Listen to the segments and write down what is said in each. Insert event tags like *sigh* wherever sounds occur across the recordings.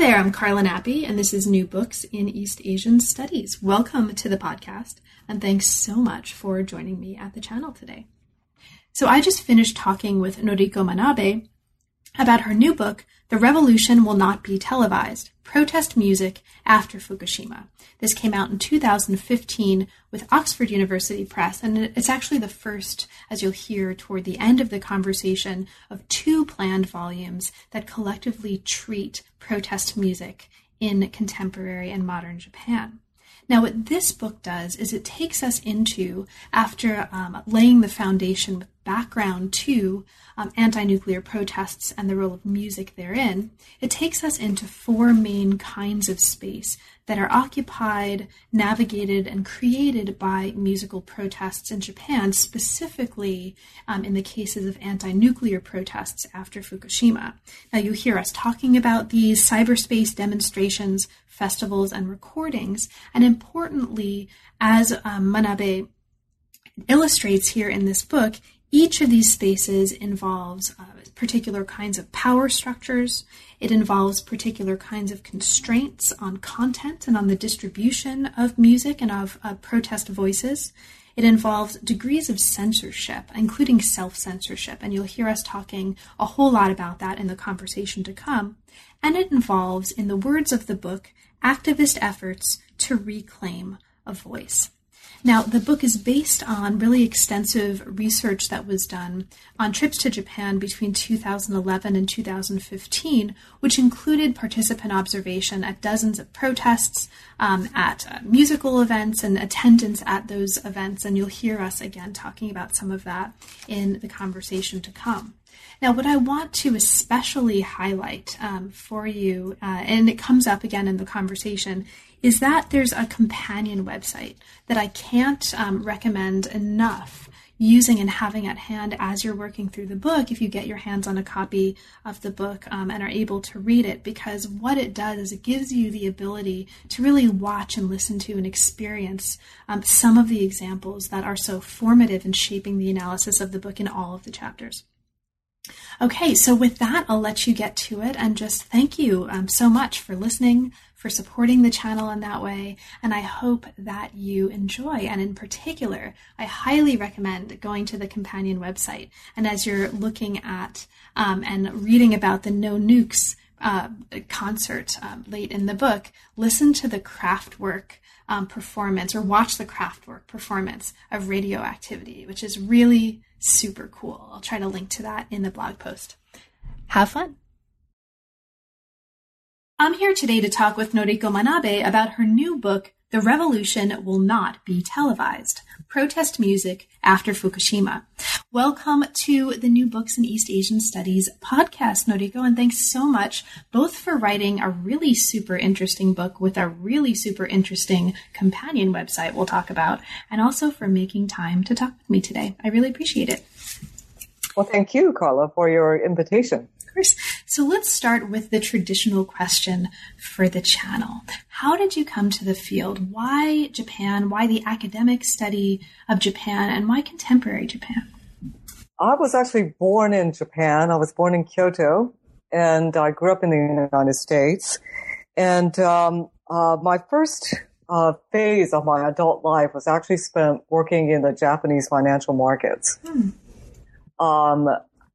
There, I'm Carla Nappi, and this is New Books in East Asian Studies. Welcome to the podcast, and thanks so much for joining me at the channel today. So, I just finished talking with Noriko Manabe about her new book, The Revolution Will Not Be Televised Protest Music After Fukushima. This came out in 2015 with Oxford University Press, and it's actually the first, as you'll hear toward the end of the conversation, of two planned volumes that collectively treat protest music in contemporary and modern Japan. Now, what this book does is it takes us into, after um, laying the foundation with background to um, anti nuclear protests and the role of music therein, it takes us into four main kinds of space that are occupied, navigated, and created by musical protests in Japan, specifically um, in the cases of anti nuclear protests after Fukushima. Now, you hear us talking about these cyberspace demonstrations, festivals, and recordings, and importantly, as um, Manabe illustrates here in this book, each of these spaces involves uh, particular kinds of power structures. It involves particular kinds of constraints on content and on the distribution of music and of uh, protest voices. It involves degrees of censorship, including self censorship, and you'll hear us talking a whole lot about that in the conversation to come. And it involves, in the words of the book, activist efforts to reclaim a voice. Now, the book is based on really extensive research that was done on trips to Japan between 2011 and 2015, which included participant observation at dozens of protests, um, at uh, musical events, and attendance at those events. And you'll hear us again talking about some of that in the conversation to come. Now, what I want to especially highlight um, for you, uh, and it comes up again in the conversation, is that there's a companion website that I can't um, recommend enough using and having at hand as you're working through the book if you get your hands on a copy of the book um, and are able to read it because what it does is it gives you the ability to really watch and listen to and experience um, some of the examples that are so formative in shaping the analysis of the book in all of the chapters Okay, so with that, I'll let you get to it and just thank you um, so much for listening, for supporting the channel in that way, and I hope that you enjoy. And in particular, I highly recommend going to the companion website. And as you're looking at um, and reading about the No Nukes uh, concert um, late in the book, listen to the Kraftwerk um, performance or watch the Kraftwerk performance of radioactivity, which is really super cool. I'll try to link to that in the blog post. Have fun. I'm here today to talk with Noriko Manabe about her new book, The Revolution Will Not Be Televised Protest Music After Fukushima. Welcome to the New Books in East Asian Studies podcast, Noriko, and thanks so much both for writing a really super interesting book with a really super interesting companion website we'll talk about, and also for making time to talk with me today. I really appreciate it. Well, thank you, Carla, for your invitation. Of course. So let's start with the traditional question for the channel. How did you come to the field? Why Japan? Why the academic study of Japan? And why contemporary Japan? I was actually born in Japan. I was born in Kyoto, and I grew up in the United States. And um, uh, my first uh, phase of my adult life was actually spent working in the Japanese financial markets. Hmm. Um,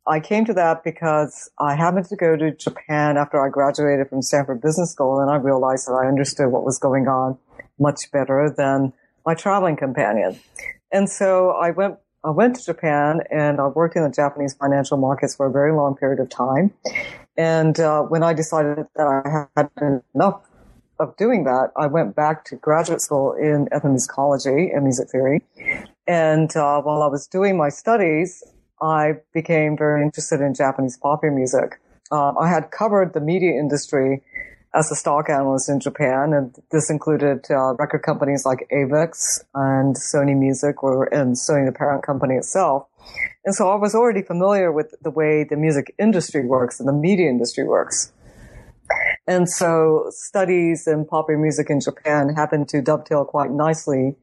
I came to that because I happened to go to Japan after I graduated from Stanford Business School, and I realized that I understood what was going on much better than my traveling companion. And so I went I went to Japan and I worked in the Japanese financial markets for a very long period of time. And uh, when I decided that I had enough of doing that, I went back to graduate school in ethnomusicology and music theory. And uh, while I was doing my studies, I became very interested in Japanese popular music. Um, I had covered the media industry as a stock analyst in Japan, and this included uh, record companies like Avex and Sony Music, or and Sony, the parent company itself. And so I was already familiar with the way the music industry works and the media industry works. And so studies in popular music in Japan happened to dovetail quite nicely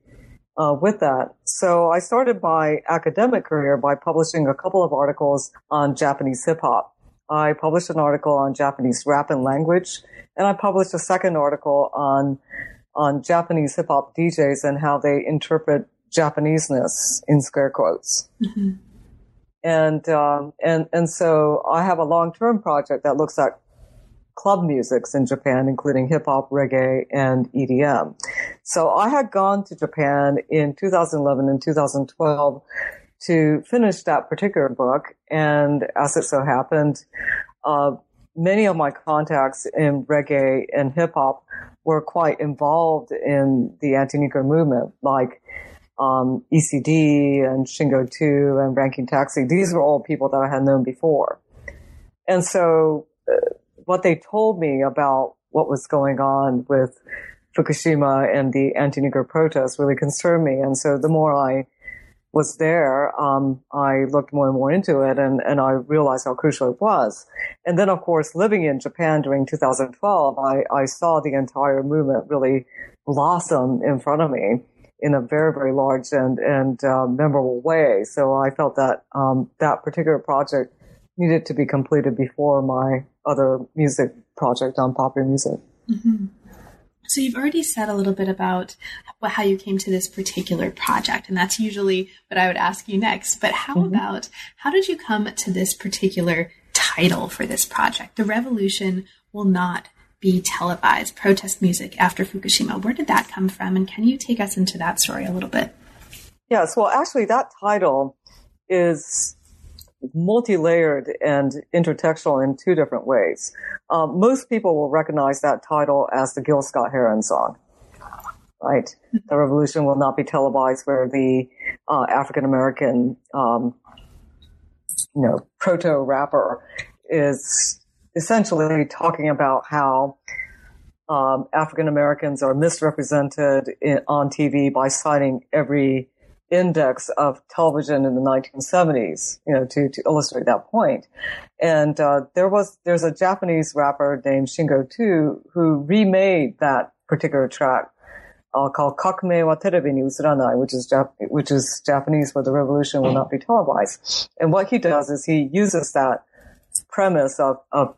uh, with that. So I started my academic career by publishing a couple of articles on Japanese hip hop. I published an article on Japanese rap and language, and I published a second article on on Japanese hip hop DJs and how they interpret Japaneseness in scare quotes. Mm-hmm. And um, and and so I have a long term project that looks at club musics in Japan, including hip hop, reggae, and EDM. So I had gone to Japan in 2011 and 2012 to finish that particular book. And as it so happened, uh, many of my contacts in reggae and hip hop were quite involved in the anti-nuclear movement, like um, ECD and Shing02 and Ranking Taxi. These were all people that I had known before. And so uh, what they told me about what was going on with Fukushima and the anti-nuclear protests really concerned me. And so the more I was there, um, I looked more and more into it and, and I realized how crucial it was. And then, of course, living in Japan during 2012, I, I saw the entire movement really blossom in front of me in a very, very large and, and uh, memorable way. So I felt that um, that particular project needed to be completed before my other music project on popular music. Mm-hmm. So you've already said a little bit about how you came to this particular project, and that's usually what I would ask you next. But how mm-hmm. about how did you come to this particular title for this project? The revolution will not be televised. Protest music after Fukushima. Where did that come from? And can you take us into that story a little bit? Yes. Well, actually, that title is multi-layered and intertextual in two different ways. Um, most people will recognize that title as the Gil Scott Heron song, right? The revolution will not be televised, where the uh, African American, um, you know, proto rapper is essentially talking about how um, African Americans are misrepresented in, on TV by citing every index of television in the 1970s, you know, to, to illustrate that point. And uh, there was there's a Japanese rapper named Shing02 who remade that particular track uh, called Kakumei wa terebi ni utsuranai, which is Jap- which is Japanese for the revolution will not be televised. And what he does is he uses that premise of, of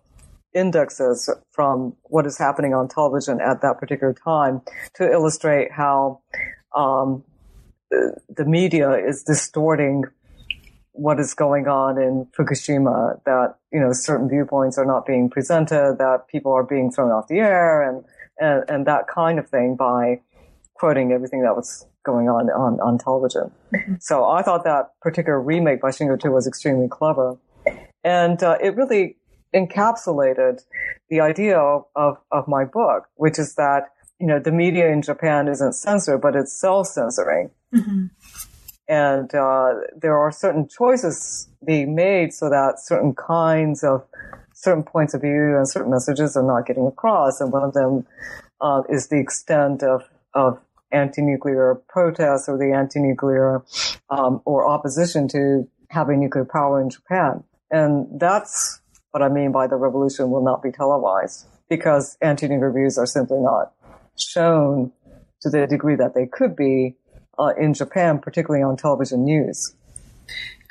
indexes from what is happening on television at that particular time to illustrate how um, the media is distorting what is going on in Fukushima, that, you know, certain viewpoints are not being presented, that people are being thrown off the air and, and, and that kind of thing by quoting everything that was going on on, on television. Mm-hmm. So I thought that particular remake by Shing02 was extremely clever. And uh, it really encapsulated the idea of, of, of my book, which is that, you know, the media in Japan isn't censored, but it's self-censoring. Mm-hmm. And uh, there are certain choices being made so that certain kinds of certain points of view and certain messages are not getting across. And one of them uh, is the extent of, of anti-nuclear protests or the anti-nuclear um, or opposition to having nuclear power in Japan. And that's what I mean by the revolution will not be televised because anti-nuclear views are simply not shown to the degree that they could be uh, in Japan, particularly on television news.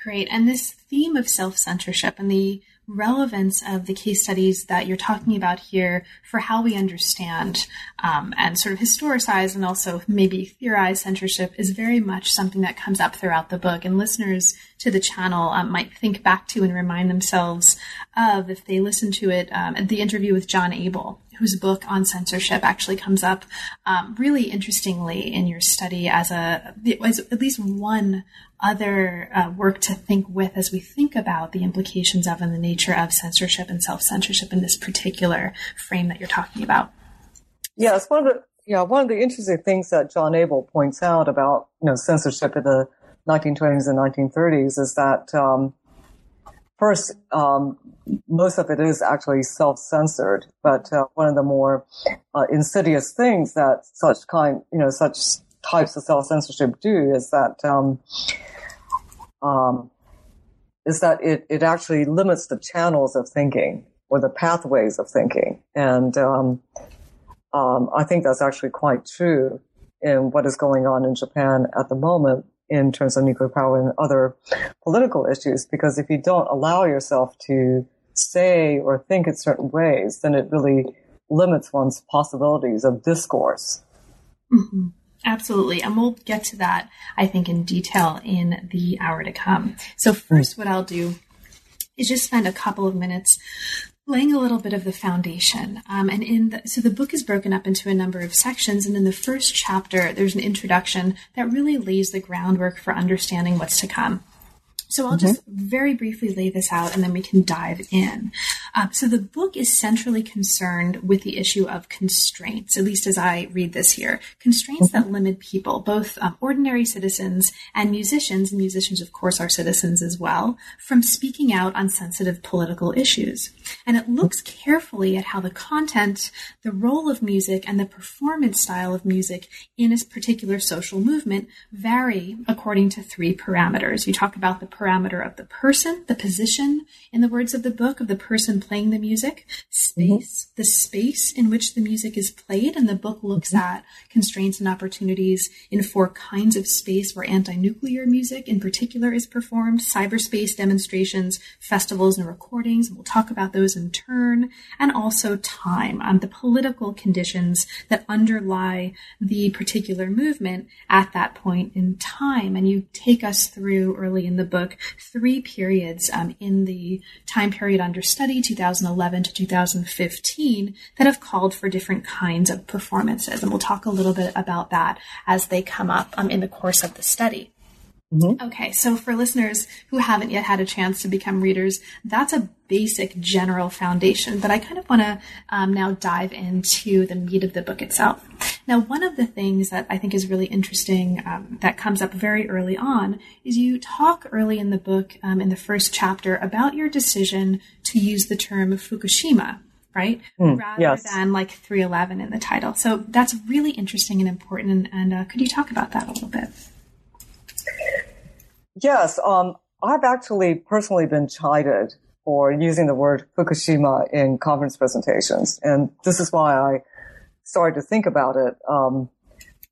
Great. And this theme of self censorship and the relevance of the case studies that you're talking about here for how we understand um, and sort of historicize and also maybe theorize censorship is very much something that comes up throughout the book. And listeners to the channel um, might think back to and remind themselves of if they listen to it um, the interview with John Abel whose book on censorship actually comes up um, really interestingly in your study as a as at least one other uh, work to think with as we think about the implications of and the nature of censorship and self censorship in this particular frame that you're talking about. Yeah, it's one of the yeah one of the interesting things that John Abel points out about you know censorship in the 1920s and 1930s is that um, first, um, most of it is actually self-censored, but uh, one of the more uh, insidious things that such kind, you know, such types of self-censorship do is that um, um, is that it, it actually limits the channels of thinking or the pathways of thinking. And um, um, I think that's actually quite true in what is going on in Japan at the moment in terms of nuclear power and other political issues. Because if you don't allow yourself to say or think in certain ways, then it really limits one's possibilities of discourse. Mm-hmm. Absolutely. And we'll get to that, I think, in detail in the hour to come. So, first, what I'll do is just spend a couple of minutes laying a little bit of the foundation. Um, and in the, so the book is broken up into a number of sections. And in the first chapter, there's an introduction that really lays the groundwork for understanding what's to come. So I'll mm-hmm. just very briefly lay this out and then we can dive in. Uh, so the book is centrally concerned with the issue of constraints, at least as I read this here. Constraints mm-hmm. that limit people, both um, ordinary citizens and musicians, and musicians, of course, are citizens as well, from speaking out on sensitive political issues. And it looks carefully at how the content, the role of music, and the performance style of music in a particular social movement vary according to three parameters. You talk about the parameter of the person, the position, in the words of the book, of the person playing the music, space, mm-hmm. the space in which the music is played. And the book looks mm-hmm. at constraints and opportunities in four kinds of space where anti nuclear music in particular is performed, cyberspace demonstrations, festivals, and recordings. And we'll talk about those in turn. And also time, um, the political conditions that underlie the particular movement at that point in time. And you take us through early in the book three periods um, in the time period under study, 2011 to 2015, that have called for different kinds of performances. And we'll talk a little bit about that as they come up um, in the course of the study. Mm-hmm. Okay, so for listeners who haven't yet had a chance to become readers, that's a basic general foundation, but I kind of want to um, now dive into the meat of the book itself. Now, one of the things that I think is really interesting um, that comes up very early on is you talk early in the book, um, in the first chapter, about your decision to use the term Fukushima right? Mm, Rather yes. than like 311 in the title. So that's really interesting and important. And, and uh, could you talk about that a little bit? Yes, um, I've actually personally been chided for using the word Fukushima in conference presentations, and this is why I started to think about it um,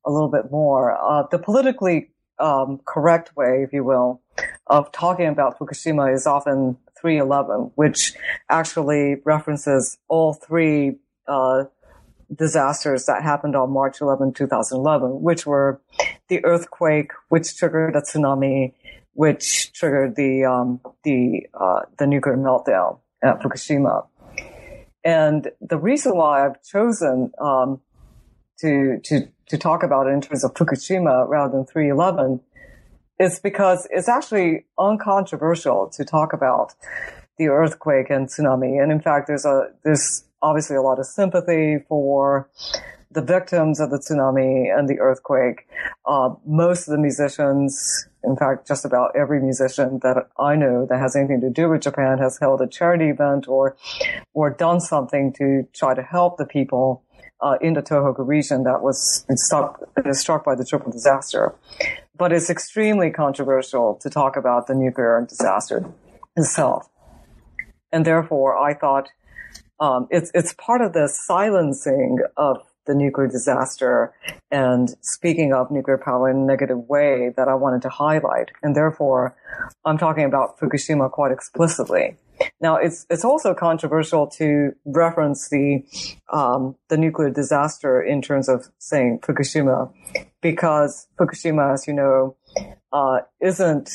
a little bit more. Uh, the politically um, correct way, if you will, of talking about Fukushima is often 311, which actually references all three uh, disasters that happened on March 11, 2011, which were the earthquake, which triggered a tsunami, which triggered the um, the uh, the nuclear meltdown at Fukushima. And the reason why I've chosen um, to to to talk about it in terms of Fukushima rather than 311 is because it's actually uncontroversial to talk about the earthquake and tsunami. And in fact, there's a there's obviously a lot of sympathy for the victims of the tsunami and the earthquake. Uh, most of the musicians, in fact, just about every musician that I know that has anything to do with Japan has held a charity event or, or done something to try to help the people uh, in the Tohoku region that was struck, struck by the triple disaster. But it's extremely controversial to talk about the nuclear disaster itself. And therefore, I thought um, it's it's part of the silencing of the nuclear disaster and speaking of nuclear power in a negative way that I wanted to highlight. And therefore, I'm talking about Fukushima quite explicitly. Now, it's it's also controversial to reference the um, the nuclear disaster in terms of saying Fukushima, because Fukushima, as you know, uh, isn't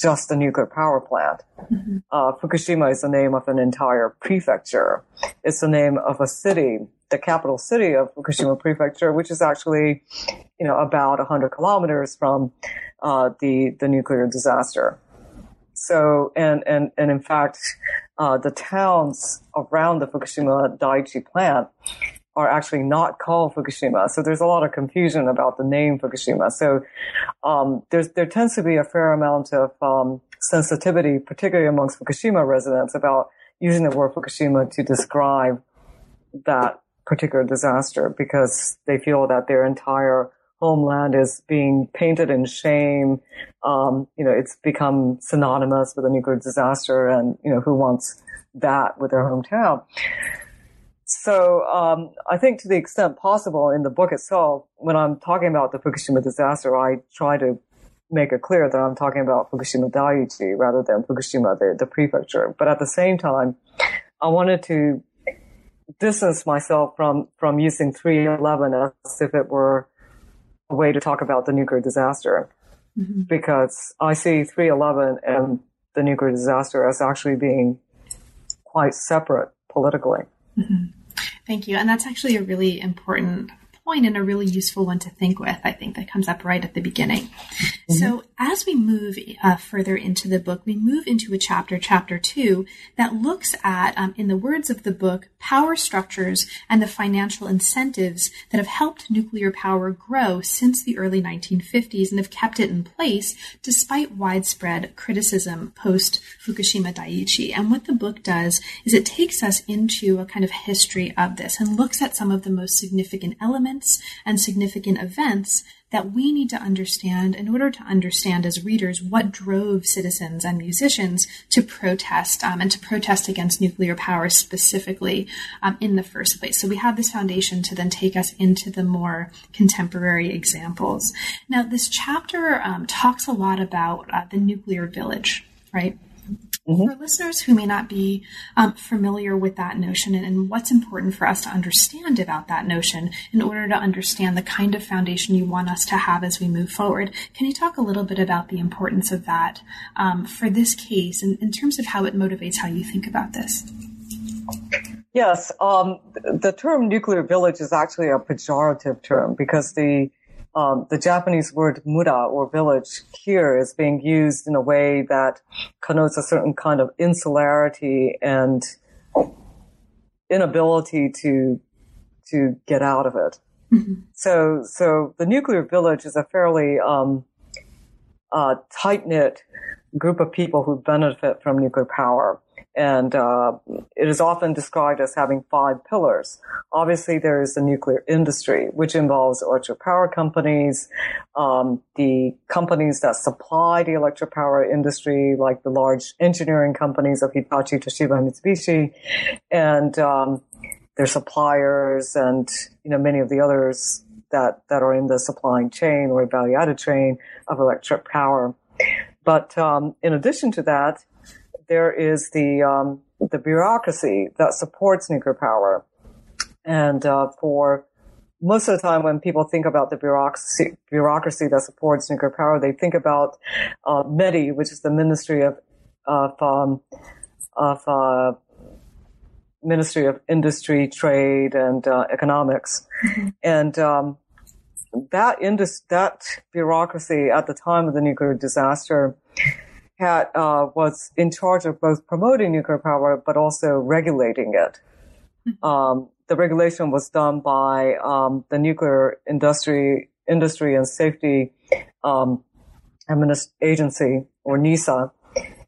just a nuclear power plant. Mm-hmm. Uh, Fukushima is the name of an entire prefecture. It's the name of a city the capital city of Fukushima Prefecture, which is actually, you know, about 100 kilometers from uh, the the nuclear disaster. So, and and and in fact, uh, the towns around the Fukushima Daiichi plant are actually not called Fukushima. So there's a lot of confusion about the name Fukushima. So um, there tends to be a fair amount of um, sensitivity, particularly amongst Fukushima residents, about using the word Fukushima to describe that particular disaster because they feel that their entire homeland is being painted in shame. Um, you know, it's become synonymous with a nuclear disaster, and you know, who wants that with their hometown? So um, I think to the extent possible in the book itself, when I'm talking about the Fukushima disaster, I try to make it clear that I'm talking about Fukushima Daiichi rather than Fukushima, the, the prefecture. But at the same time, I wanted to distance myself from, from using 311 as if it were a way to talk about the nuclear disaster. Mm-hmm. Because I see 311 and the nuclear disaster as actually being quite separate politically. Mm-hmm. Thank you. And that's actually a really important point and a really useful one to think with, I think, that comes up right at the beginning. Mm-hmm. So, as we move uh, further into the book, we move into a chapter, chapter two, that looks at, um, in the words of the book, power structures and the financial incentives that have helped nuclear power grow since the early 1950s and have kept it in place despite widespread criticism post Fukushima Daiichi. And what the book does is it takes us into a kind of history of this and looks at some of the most significant elements moments and significant events that we need to understand in order to understand as readers what drove citizens and musicians to protest um, and to protest against nuclear power specifically um, in the first place. So we have this foundation to then take us into the more contemporary examples. Now, this chapter um, talks a lot about uh, the nuclear village, right? Mm-hmm. For listeners who may not be um, familiar with that notion and, and, what's important for us to understand about that notion in order to understand the kind of foundation you want us to have as we move forward, can you talk a little bit about the importance of that um, for this case and in terms of how it motivates how you think about this? Yes, um, the term nuclear village is actually a pejorative term because the um, the Japanese word mura or village here is being used in a way that connotes a certain kind of insularity and inability to to get out of it. Mm-hmm. So, so the nuclear village is a fairly um, uh, tight knit group of people who benefit from nuclear power. And uh, it is often described as having five pillars. Obviously, there is the nuclear industry, which involves electric power companies, um, the companies that supply the electric power industry, like the large engineering companies of Hitachi, Toshiba, Mitsubishi, and um, their suppliers, and you know many of the others that that are in the supplying chain or value added chain of electric power. But um, in addition to that, there is the um, the bureaucracy that supports nuclear power, and uh, for most of the time when people think about the bureaucracy, bureaucracy that supports nuclear power, they think about uh, METI, which is the Ministry of of, um, of uh, Ministry of Industry, Trade, and uh, Economics, mm-hmm. and um, that indus- that bureaucracy at the time of the nuclear disaster had uh, was in charge of both promoting nuclear power but also regulating it. Hmm. Um, the regulation was done by um, the nuclear industry industry and safety um, agency or NISA,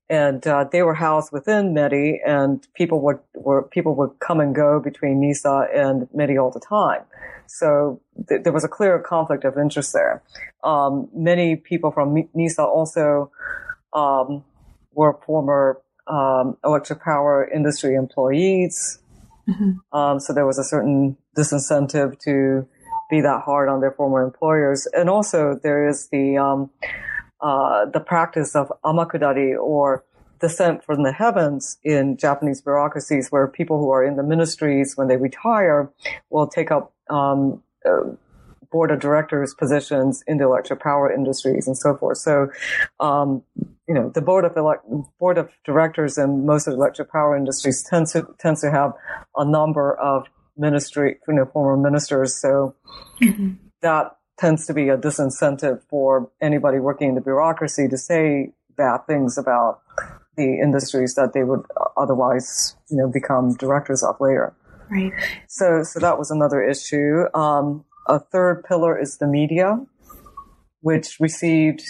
and uh, they were housed within METI, and people would were people would come and go between NISA and METI all the time. So th- there was a clear conflict of interest there. Um, many people from NISA also um, were former um, electric power industry employees. Mm-hmm. Um, so there was a certain disincentive to be that hard on their former employers. And also there is the, um, uh, the practice of amakudari or descent from the heavens in Japanese bureaucracies where people who are in the ministries when they retire will take up um, uh, board of directors positions in the electric power industries and so forth. So, um, you know, the board of elect- board of directors in most of the electric power industries tends to tends to have a number of ministry, you know, former ministers. So mm-hmm. that tends to be a disincentive for anybody working in the bureaucracy to say bad things about the industries that they would otherwise, you know, become directors of later. Right. So, so that was another issue. Um, a third pillar is the media, which received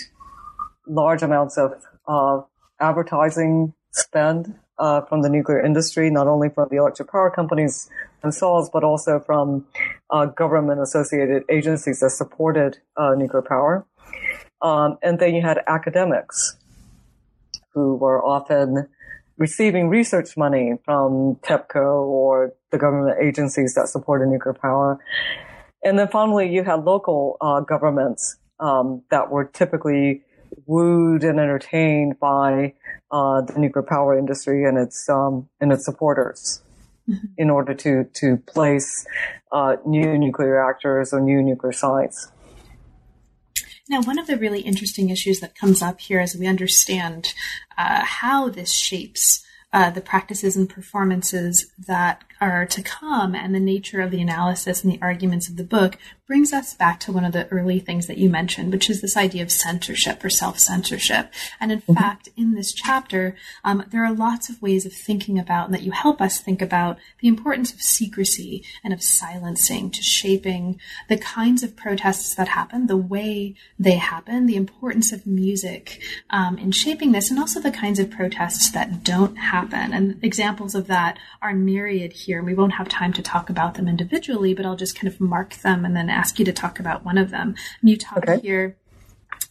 large amounts of uh, advertising spend uh, from the nuclear industry, not only from the electric power companies themselves, but also from uh, government associated agencies that supported uh, nuclear power. Um, and then you had academics who were often receiving research money from TEPCO or the government agencies that supported nuclear power. And then finally, you had local uh, governments um, that were typically wooed and entertained by uh, the nuclear power industry and its um, and its supporters mm-hmm. in order to to place uh, new nuclear reactors or new nuclear sites. Now, one of the really interesting issues that comes up here as we understand uh, how this shapes uh, the practices and performances that are to come and the nature of the analysis and the arguments of the book brings us back to one of the early things that you mentioned, which is this idea of censorship or self censorship. And in mm-hmm. fact, in this chapter, um, there are lots of ways of thinking about and that you help us think about the importance of secrecy and of silencing to shaping the kinds of protests that happen, the way they happen, the importance of music um, in shaping this, and also the kinds of protests that don't happen. And examples of that are myriad here. And we won't have time to talk about them individually, but I'll just kind of mark them and then ask you to talk about one of them. And you talk okay. here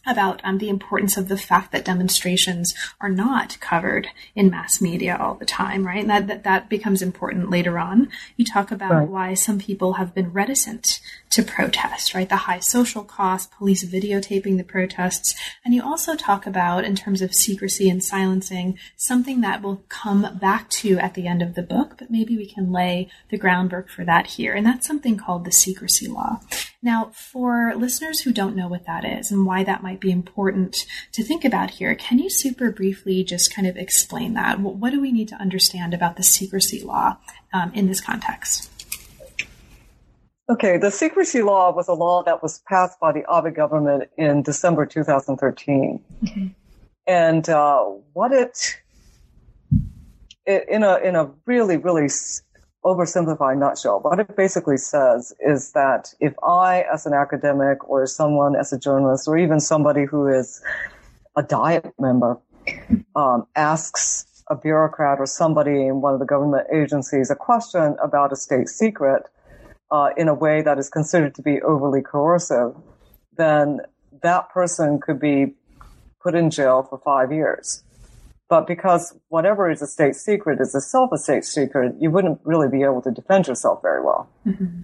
about um, the importance of the fact that demonstrations are not covered in mass media all the time, right? And that, that, that becomes important later on. You talk about right. why some people have been reticent to protest, right? The high social cost, police videotaping the protests. And you also talk about, in terms of secrecy and silencing, something that will come back to at the end of the book, but maybe we can lay the groundwork for that here. And that's something called the secrecy law. Now, for listeners who don't know what that is and why that might be important to think about here, can you super briefly just kind of explain that? What do we need to understand about the secrecy law um, in this context? Okay, the secrecy law was a law that was passed by the Abe government in December 2013. Mm-hmm. And uh, what it, it, in a in a really really oversimplified nutshell, what it basically says is that if I, as an academic or someone as a journalist or even somebody who is a diet member, um, asks a bureaucrat or somebody in one of the government agencies a question about a state secret uh, in a way that is considered to be overly coercive, then that person could be put in jail for five years. But because whatever is a state secret is itself a state secret, you wouldn't really be able to defend yourself very well. Mm-hmm.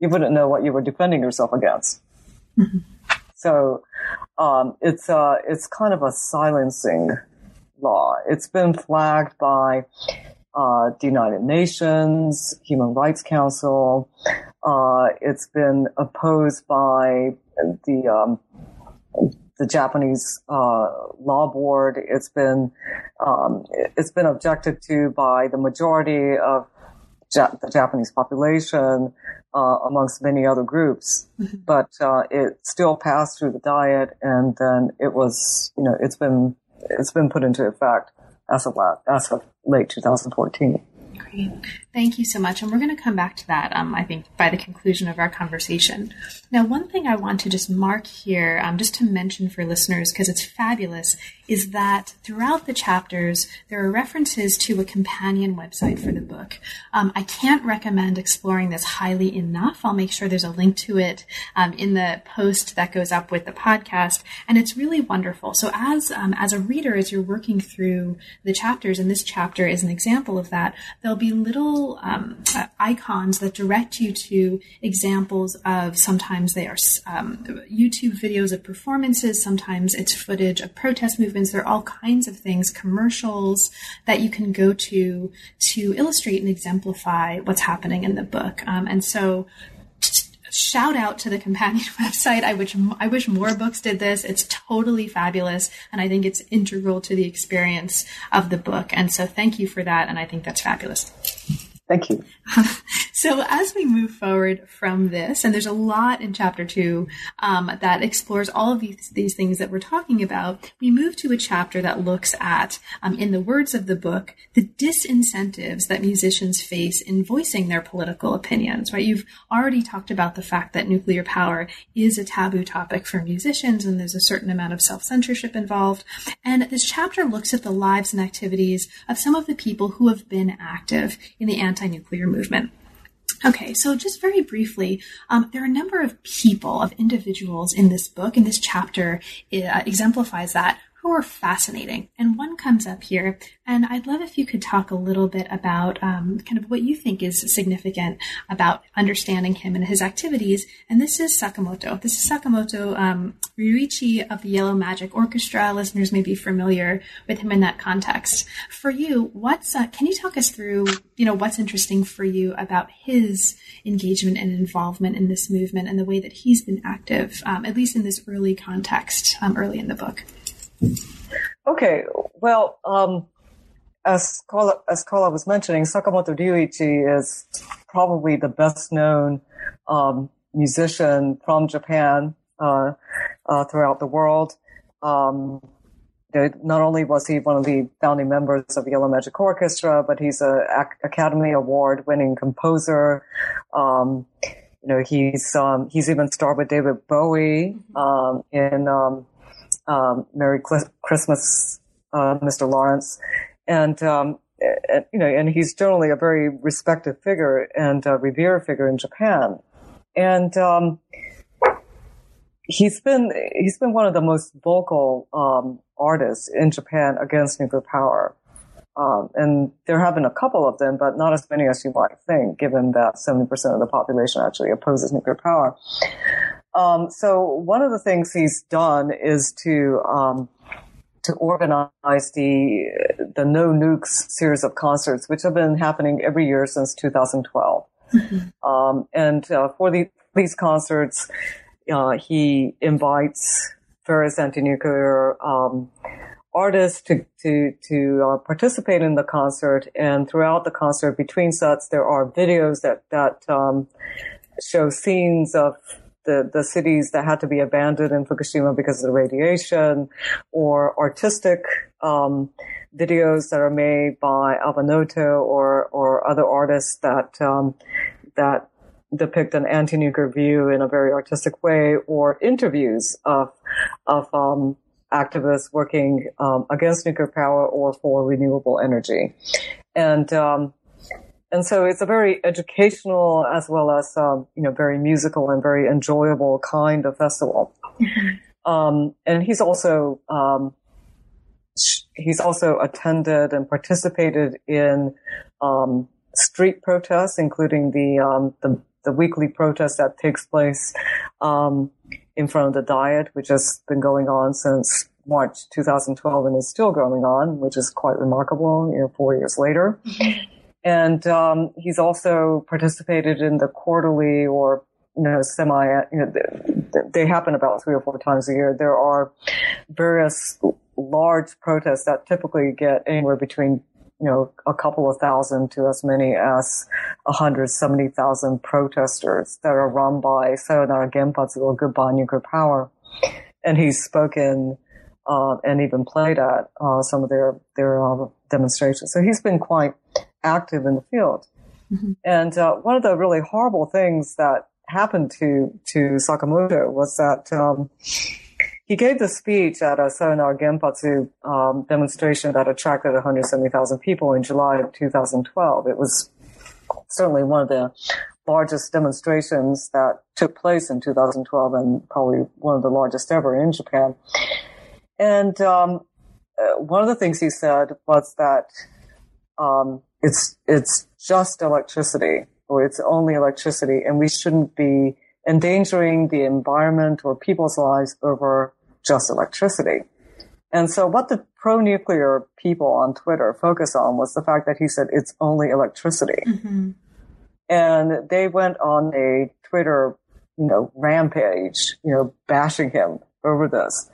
You wouldn't know what you were defending yourself against. Mm-hmm. So um, it's uh, it's kind of a silencing law. It's been flagged by uh, the United Nations, Human Rights Council. Uh, it's been opposed by the um, the Japanese uh, law board. It's been um, it's been objected to by the majority of ja- the Japanese population, uh, amongst many other groups. Mm-hmm. But uh, it still passed through the Diet, and then it was you know it's been it's been put into effect as of as of late 2014. Thank you so much. And we're going to come back to that, um, I think, by the conclusion of our conversation. Now, one thing I want to just mark here, um, just to mention for listeners, because it's fabulous, is that throughout the chapters, there are references to a companion website for the book. Um, I can't recommend exploring this highly enough. I'll make sure there's a link to it um, in the post that goes up with the podcast. And it's really wonderful. So as, um, as a reader, as you're working through the chapters, and this chapter is an example of that, there'll be little um, uh, icons that direct you to examples of sometimes they are um, YouTube videos of performances, sometimes it's footage of protest movements. There are all kinds of things, commercials that you can go to to illustrate and exemplify what's happening in the book. Um, and so shout out to the companion *laughs* website. I wish I wish more books did this. It's totally fabulous, and I think it's integral to the experience of the book. And so, thank you for that. And I think that's fabulous. Thank you. *laughs* So, as we move forward from this, and there's a lot in chapter two um, that explores all of these, these things that we're talking about, we move to a chapter that looks at, um, in the words of the book, the disincentives that musicians face in voicing their political opinions, right? You've already talked about the fact that nuclear power is a taboo topic for musicians, and there's a certain amount of self censorship involved. And this chapter looks at the lives and activities of some of the people who have been active in the anti nuclear movement. Okay, so just very briefly, um, there are a number of people, of individuals in this book, and this chapter uh, exemplifies that, who are fascinating. And one comes up here, and I'd love if you could talk a little bit about um, kind of what you think is significant about understanding him and his activities. And this is Sakamoto. This is Sakamoto um, Ryuichi of the Yellow Magic Orchestra. Listeners may be familiar with him in that context. For you, what's uh, can you talk us through, you know, what's interesting for you about his engagement and involvement in this movement and the way that he's been active, um, at least in this early context, um, early in the book? Okay, well, um, as Carla, as Carla was mentioning, Sakamoto Ryuichi is probably the best known um, musician from Japan uh, uh, throughout the world. Um, not only was he one of the founding members of Yellow Magic Orchestra, but he's a Academy Award winning composer. Um, you know, he's um, he's even starred with David Bowie um, in um, Merry Christmas, uh, Mr. Lawrence, and, um, and, you know, and he's generally a very respected figure and a revered figure in Japan, and um, he's been he's been one of the most vocal um, artists in Japan against nuclear power. Um, and there have been a couple of them, but not as many as you might think, given that 70% of the population actually opposes nuclear power. Um, so one of the things he's done is to um, to organize the the No Nukes series of concerts, which have been happening every year since 2012. Mm-hmm. Um, and uh, for the, these concerts, uh, he invites various anti-nuclear um, artists to to to uh, participate in the concert. And throughout the concert, between sets, there are videos that that um, show scenes of the, the cities that had to be abandoned in Fukushima because of the radiation, or artistic um, videos that are made by Abanoto or or other artists that um, that depict an anti-nuclear view in a very artistic way, or interviews of of um, activists working um, against nuclear power or for renewable energy, and um, and so it's a very educational as well as um, you know very musical and very enjoyable kind of festival. Mm-hmm. *laughs* Um, and he's also um, he's also attended and participated in um, street protests, including the, um, the, the weekly protest that takes place um, in front of the Diet, which has been going on since March 2012 and is still going on, which is quite remarkable. You know, four years later. And um, he's also participated in the quarterly or you know semi. You know, they happen about three or four times a year. There are various large protests that typically get anywhere between you know a couple of thousand to as many as 170,000 protesters that are run by Sayonara Genpatsu or Goodbye Nuclear Power. And he's spoken uh, and even played at uh, some of their their uh, demonstrations. So he's been quite active in the field. Mm-hmm. And uh, one of the really horrible things that happened to to Sakamoto was that um, he gave the speech at a Sayonara Genpatsu um, demonstration that attracted 170,000 people in July of 2012. It was certainly one of the largest demonstrations that took place in 2012 and probably one of the largest ever in Japan. And um, uh, one of the things he said was that um, it's it's just electricity, or it's only electricity, and we shouldn't be endangering the environment or people's lives over just electricity. And so what the pro-nuclear people on Twitter focus on was the fact that he said it's only electricity. Mm-hmm. And they went on a Twitter, you know, rampage, you know, bashing him over this,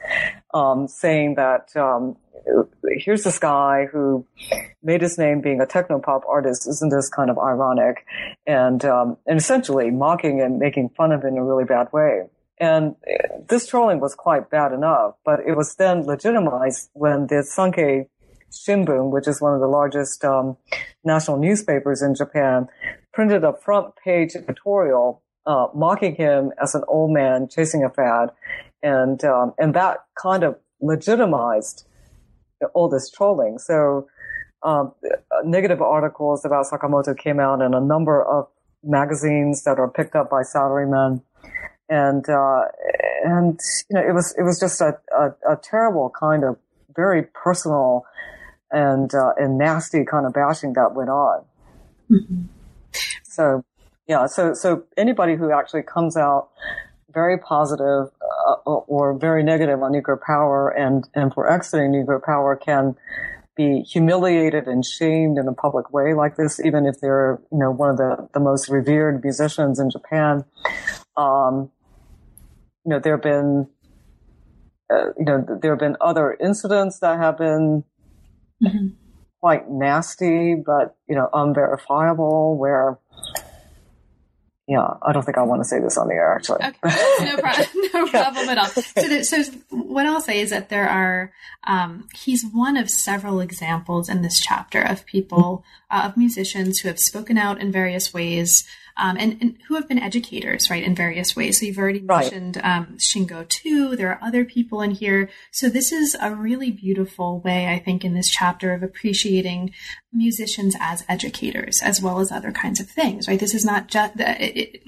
um, saying that um, here's this guy who made his name being a technopop artist. Isn't this kind of ironic? And, um, and essentially mocking and making fun of him in a really bad way. And this trolling was quite bad enough, but it was then legitimized when the Sankei Shimbun, which is one of the largest um, national newspapers in Japan, printed a front page editorial uh, mocking him as an old man chasing a fad, and um, and that kind of legitimized all this trolling. So um, negative articles about Sakamoto came out in a number of magazines that are picked up by salarymen and uh, and you know it was it was just a, a, a terrible kind of very personal and uh, and nasty kind of bashing that went on. Mm-hmm. So yeah, so so anybody who actually comes out very positive uh, or very negative on nuclear power and and for exiting nuclear power can be humiliated and shamed in a public way like this, even if they're, you know, one of the, the most revered musicians in Japan. Um, you know, there have been, uh, you know, there have been other incidents that have been mm-hmm. quite nasty, but, you know, unverifiable where, yeah, I don't think I want to say this on the air actually. Okay. No, problem. *laughs* *laughs* no problem at all. So, the, so what I'll say is that there are, um, he's one of several examples in this chapter of people, uh, of musicians who have spoken out in various ways, um, and, and, who have been educators, right, in various ways. So you've already mentioned right. um, Shing02. There are other people in here. So this is a really beautiful way, I think, in this chapter of appreciating musicians as educators as well as other kinds of things, right? This is not just. It, it,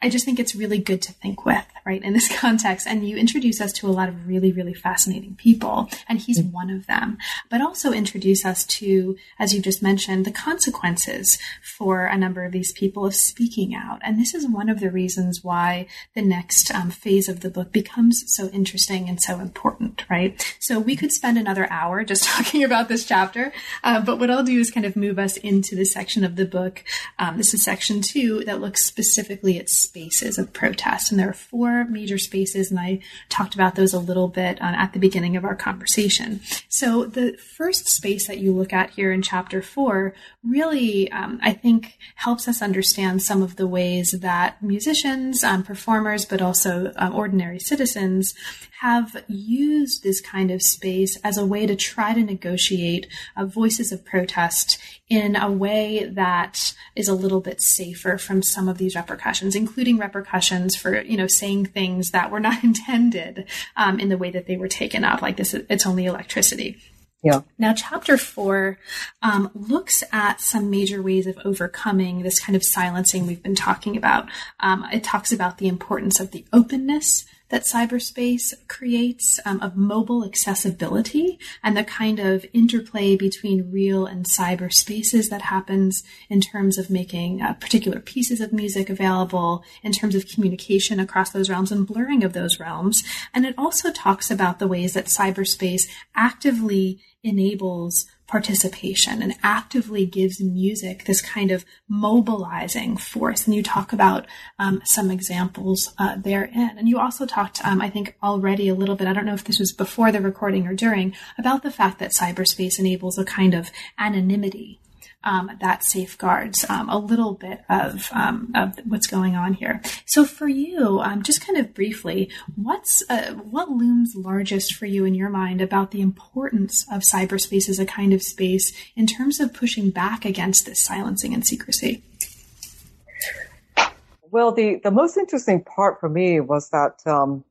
I just think it's really good to think with, right, in this *laughs* context. And you introduce us to a lot of really, really fascinating people, and he's mm-hmm. one of them. But also introduce us to, as you just mentioned, the consequences for a number of these people of speaking out. And this is one of the reasons why the next um, phase of the book becomes so interesting and so important, right? So we could spend another hour just *laughs* talking about this chapter, uh, but what I'll do is kind of move us into the section of the book. Um, this is section two that looks specifically at spaces of protest. And there are four major spaces, and I talked about those a little bit uh, at the beginning of our conversation. So the first space that you look at here in chapter four really, um, I think, helps us understand some of the ways that musicians, um, performers, but also um, ordinary citizens have used this kind of space as a way to try to negotiate uh, voices of protest in a way that is a little bit safer from some of these repercussions, including repercussions for, you know, saying things that were not *laughs* intended um, in the way that they were taken up, like this, it's only electricity. Yeah. Now, chapter four um, looks at some major ways of overcoming this kind of silencing we've been talking about. Um, it talks about the importance of the openness that cyberspace creates um, of mobile accessibility and the kind of interplay between real and cyber spaces that happens in terms of making uh, particular pieces of music available, in terms of communication across those realms and blurring of those realms. And it also talks about the ways that cyberspace actively enables participation and actively gives music this kind of mobilizing force. And you talk about um, some examples uh, therein. And you also talked, um, I think, already a little bit, I don't know if this was before the recording or during, about the fact that cyberspace enables a kind of anonymity um, that safeguards um, a little bit of, um, of what's going on here. So for you, um, just kind of briefly, what's uh, what looms largest for you in your mind about the importance of cyberspace as a kind of space in terms of pushing back against this silencing and secrecy? Well, the, the most interesting part for me was that um,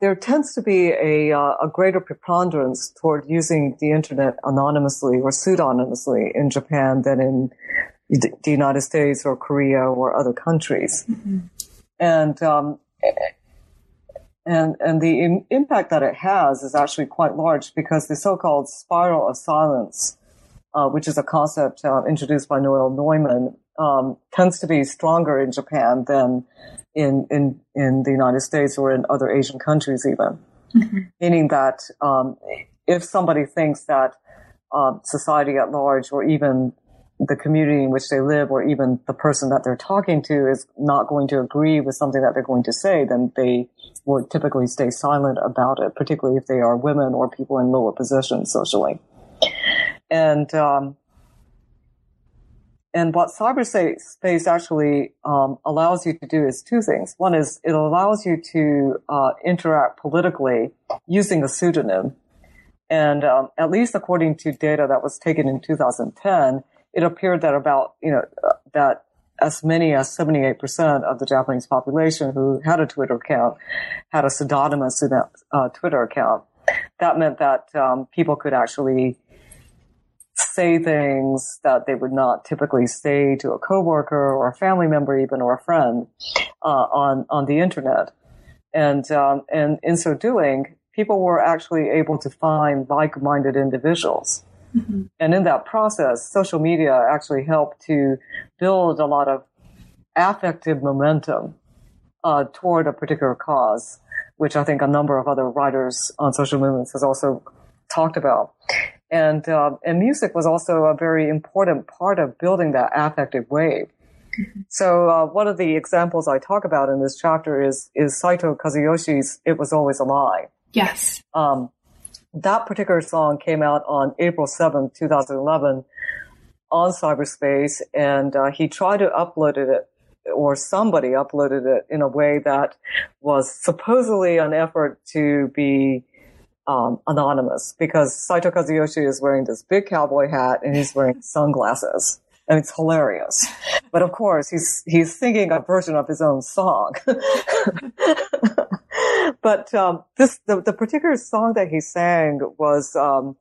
there tends to be a, uh, a greater preponderance toward using the internet anonymously or pseudonymously in Japan than in the United States or Korea or other countries. Mm-hmm. And, um, and, and the Im- impact that it has is actually quite large because the so-called spiral of silence, uh, which is a concept uh, introduced by Noelle-Neumann, um, tends to be stronger in Japan than in in in the United States or in other Asian countries, even. Mm-hmm. Meaning that um, if somebody thinks that um, society at large, or even the community in which they live or even the person that they're talking to is not going to agree with something that they're going to say, then they would typically stay silent about it, particularly if they are women or people in lower positions socially. And, um, and what cyberspace actually um, allows you to do is two things. One is it allows you to uh, interact politically using a pseudonym. And um, at least according to data that was taken in 2010, it appeared that about, you know, uh, that as many as 78% of the Japanese population who had a Twitter account had a pseudonymous uh, Twitter account. That meant that um, people could actually say things that they would not typically say to a coworker or a family member, even or a friend, uh, on on the internet. And um, and in so doing, people were actually able to find like-minded individuals. Mm-hmm. And in that process, social media actually helped to build a lot of affective momentum uh, toward a particular cause, which I think a number of other writers on social movements has also talked about. And, uh, and music was also a very important part of building that affective wave. Mm-hmm. So uh, one of the examples I talk about in this chapter is is Saito Kazuyoshi's "It Was Always a Lie." Yes. Um, that particular song came out on April seventh, two 2011 on cyberspace and uh, he tried to upload it or somebody uploaded it in a way that was supposedly an effort to be um, anonymous because Saito Kazuyoshi is wearing this big cowboy hat and he's wearing *laughs* sunglasses. And it's hilarious. But of course, he's, he's singing a version of his own song. *laughs* but, um, this, the, the particular song that he sang was, um,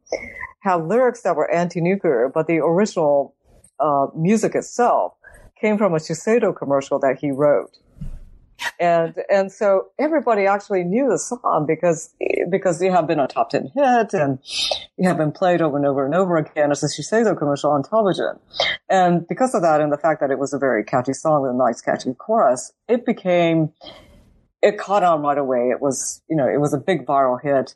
had lyrics that were anti-nuclear, but the original, uh, music itself came from a Shiseido commercial that he wrote and and so everybody actually knew the song because because you have been a top ten hit and you have been played over and over and over again as a Shiseido commercial on television. And because of that and the fact that it was a very catchy song with a nice catchy chorus, it became it caught on right away. It was you know it was a big viral hit.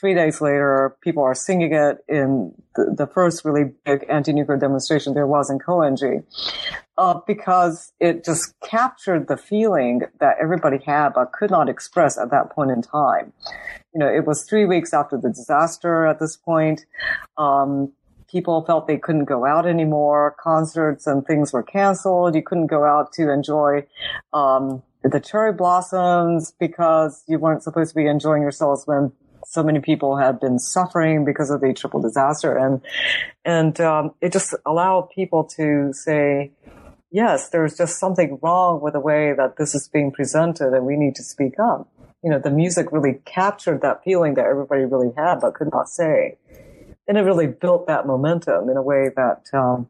Three days later, people are singing it in the, the first really big anti-nuclear demonstration there was in Koenji uh, because it just captured the feeling that everybody had but could not express at that point in time. You know, it was three weeks after the disaster at this point. Um, people felt they couldn't go out anymore. Concerts and things were canceled. You couldn't go out to enjoy um, the cherry blossoms because you weren't supposed to be enjoying yourselves when so many people had been suffering because of the triple disaster and and um, it just allowed people to say yes, there's just something wrong with the way that this is being presented and we need to speak up. You know, the music really captured that feeling that everybody really had but could not say. And it really built that momentum in a way that um,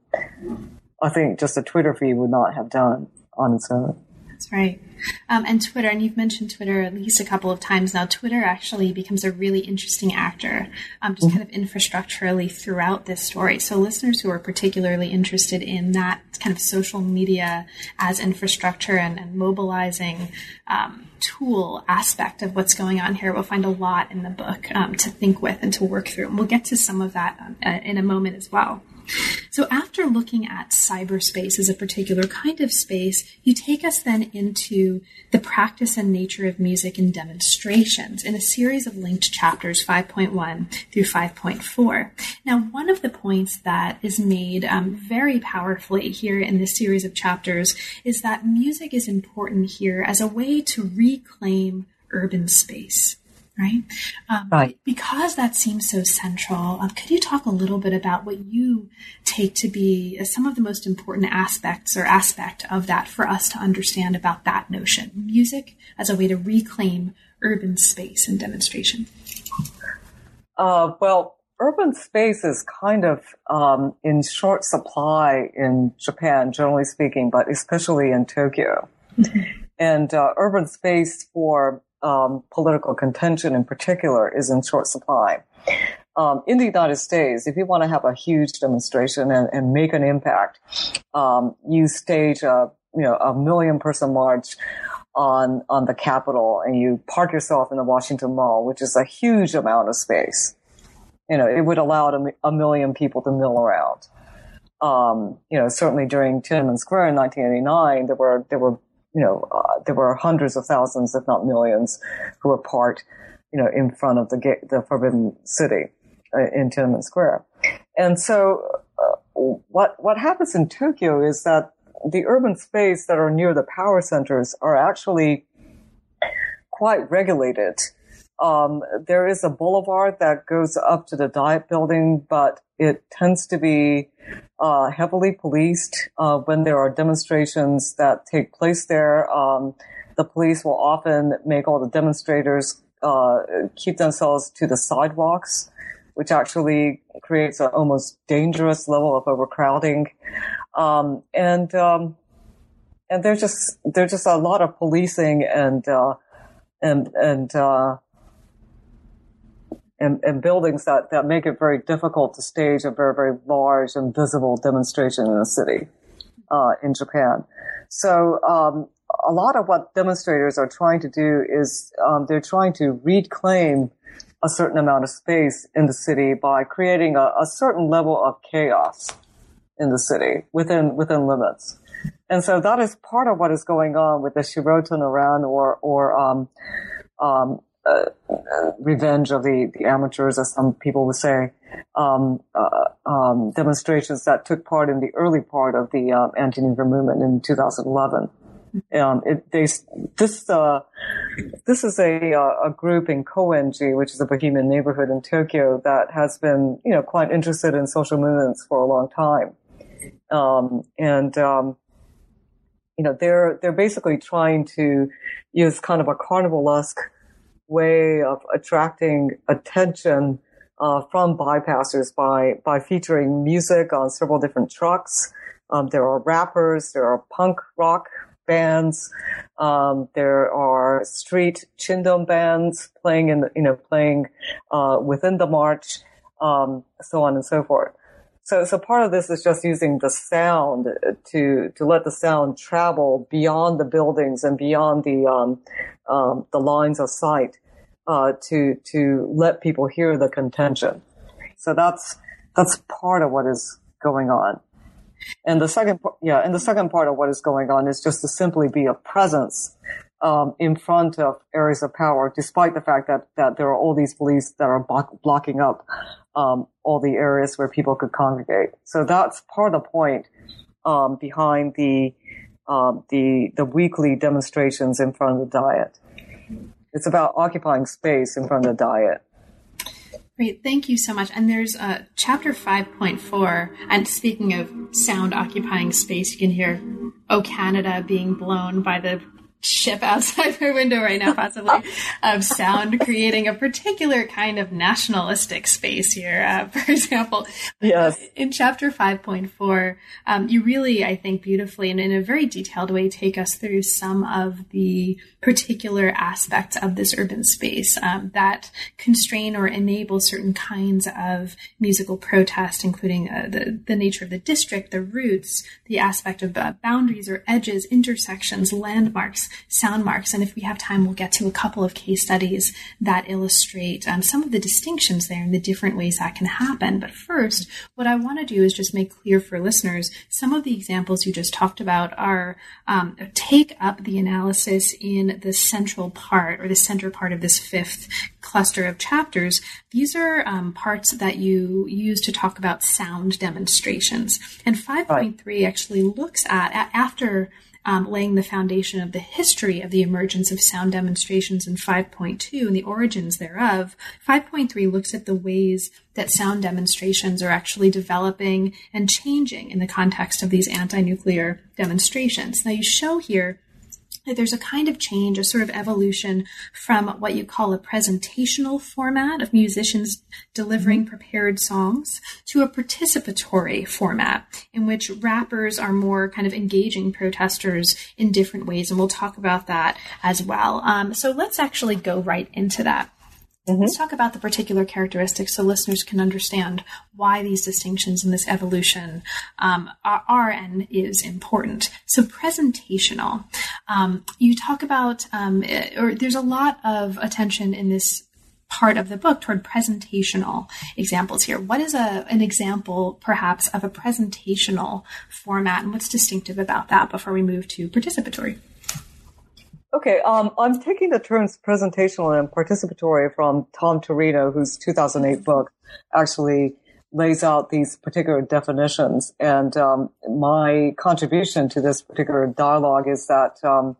I think just a Twitter feed would not have done on its own. That's right. Um, and Twitter, and you've mentioned Twitter at least a couple of times now. Twitter actually becomes a really interesting actor, um, just mm-hmm. kind of infrastructurally throughout this story. So listeners who are particularly interested in that kind of social media as infrastructure and, and mobilizing um, tool aspect of what's going on here will find a lot in the book um, to think with and to work through. And we'll get to some of that um, uh, in a moment as well. So after looking at cyberspace as a particular kind of space, you take us then into the practice and nature of music and demonstrations in a series of linked chapters 5.1 through 5.4. Now, one of the points that is made um, very powerfully here in this series of chapters is that music is important here as a way to reclaim urban space right? Um, right. Because that seems so central, um, could you talk a little bit about what you take to be uh, some of the most important aspects or aspect of that for us to understand about that notion? Music as a way to reclaim urban space and demonstration. Uh, well, urban space is kind of um, in short supply in Japan, generally speaking, but especially in Tokyo. Mm-hmm. and uh, urban space for um, political contention in particular is in short supply. Um, in the United States, if you want to have a huge demonstration and, and make an impact, um, you stage a you know a million person march on on the Capitol, and you park yourself in the Washington Mall, which is a huge amount of space. You know, it would allow a, million people to mill around. Um, you know, certainly during Tiananmen Square in 1989, there were there were you know uh, there were hundreds of thousands, if not millions, who were parked, you know, in front of the gate, the Forbidden City uh, in Tiananmen Square. And so, uh, what what happens in Tokyo is that the urban space that are near the power centers are actually quite regulated. Um, there is a boulevard that goes up to the Diet Building, but it tends to be uh, heavily policed uh, when there are demonstrations that take place there. Um, the police will often make all the demonstrators uh, keep themselves to the sidewalks, which actually creates an almost dangerous level of overcrowding. Um, and um, and there's just there's just a lot of policing and uh, and and uh, and, and buildings that, that make it very difficult to stage a very, very large and visible demonstration in a city uh, in Japan. So um, a lot of what demonstrators are trying to do is um, they're trying to reclaim a certain amount of space in the city by creating a, a certain level of chaos in the city within within limits. And so that is part of what is going on with the Shiroto Ran or or um, um, uh, revenge of the, the amateurs, as some people would say, um, uh, um, demonstrations that took part in the early part of the uh, anti-nuclear movement in 2011. Um, it, they, this uh, this is a uh, a group in Koenji, which is a bohemian neighborhood in Tokyo, that has been you know quite interested in social movements for a long time, um, and um, you know they're they're basically trying to use kind of a carnivalesque way of attracting attention uh, from bypassers by by featuring music on several different trucks. Um, there are rappers, there are punk rock bands, um, there are street chindon bands playing in the, you know playing uh, within the march, um, so on and so forth. So, so part of this is just using the sound to to let the sound travel beyond the buildings and beyond the um, um, the lines of sight uh, to to let people hear the contention. So that's that's part of what is going on. And the second, yeah, and the second part of what is going on is just to simply be a presence um, in front of areas of power, despite the fact that that there are all these police that are block, blocking up um, all the areas where people could congregate. So that's part of the point um, behind the um, the the weekly demonstrations in front of the Diet. It's about occupying space in front of the Diet. Great, thank you so much. And there's uh, chapter 5.4, and speaking of sound occupying space, you can hear Oh Canada being blown by the ship outside my window right now, possibly, *laughs* of sound creating a particular kind of nationalistic space here. Uh, for *laughs* example, yes. in chapter 5.4, um, you really, I think, beautifully and in a very detailed way take us through some of the particular aspects of this urban space um, that constrain or enable certain kinds of musical protest, including uh, the, the nature of the district, the routes, the aspect of uh, boundaries or edges, intersections, landmarks, sound marks. And if we have time, we'll get to a couple of case studies that illustrate um, some of the distinctions there and the different ways that can happen. But first, what I want to do is just make clear for listeners some of the examples you just talked about are um, take up the analysis in the central part or the center part of this fifth cluster of chapters. These are um, parts that you use to talk about sound demonstrations. And 5.3 right. actually looks at, after um, laying the foundation of the history of the emergence of sound demonstrations in 5.2 and the origins thereof, 5.3 looks at the ways that sound demonstrations are actually developing and changing in the context of these anti nuclear demonstrations. Now, you show here there's a kind of change, a sort of evolution from what you call a presentational format of musicians delivering mm-hmm. prepared songs to a participatory format in which rappers are more kind of engaging protesters in different ways. And we'll talk about that as well. Um, so let's actually go right into that. Mm-hmm. Let's talk about the particular characteristics so listeners can understand why these distinctions in this evolution um, are, are, and is important. So, presentational. Um, you talk about, um, or there's a lot of attention in this part of the book toward presentational examples here. What is a an example, perhaps, of a presentational format, and what's distinctive about that before we move to participatory? Okay, um, I'm taking the terms presentational and participatory from Tom Turino, whose 2008 book actually lays out these particular definitions. And um, my contribution to this particular dialogue is that um,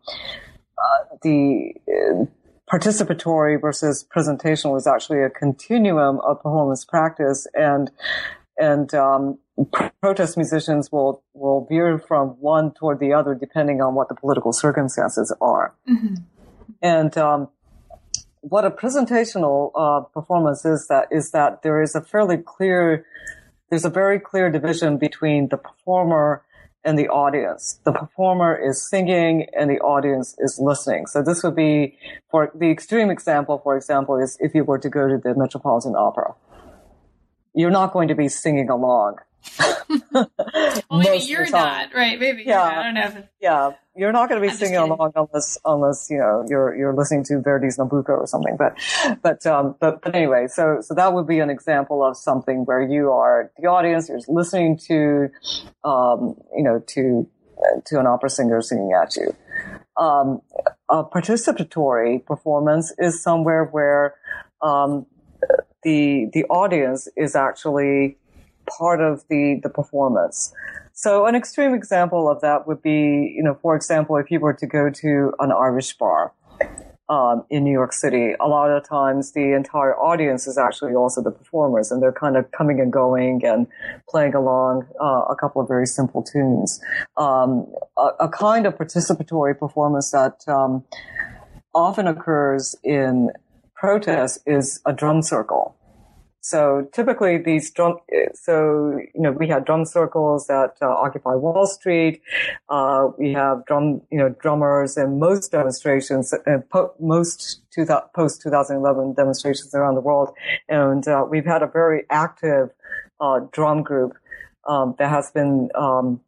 uh, the uh, participatory versus presentational is actually a continuum of performance practice, and and um, protest musicians will will veer from one toward the other depending on what the political circumstances are. Mm-hmm. And um, what a presentational uh, performance is that is that there is a fairly clear there's a very clear division between the performer and the audience. The performer is singing and the audience is listening. So this would be for the extreme example, for example, is if you were to go to the Metropolitan Opera. You're not going to be singing along well, maybe you're not, right? Maybe yeah, I don't know. yeah, you're not going to be singing along unless unless you know you're you're listening to Verdi's Nabucco or something. But but um but but anyway, so so that would be an example of something where you are the audience, you're listening to um you know to to an opera singer singing at you. Um, a participatory performance is somewhere where um, the the audience is actually part of the, the performance. So an extreme example of that would be, you know, for example, if you were to go to an Irish bar, um, in New York City, a lot of times the entire audience is actually also the performers, and they're kind of coming and going and playing along uh, a couple of very simple tunes. Um, a, a, kind of participatory performance that um, often occurs in protests is a drum circle. So typically these drum, so, you know, we had drum circles that uh, occupy Wall Street. Uh, we have drum, you know, drummers in most demonstrations, uh, po- most two, post 2011 demonstrations around the world. And, uh, we've had a very active, uh, drum group, um, that has been, um,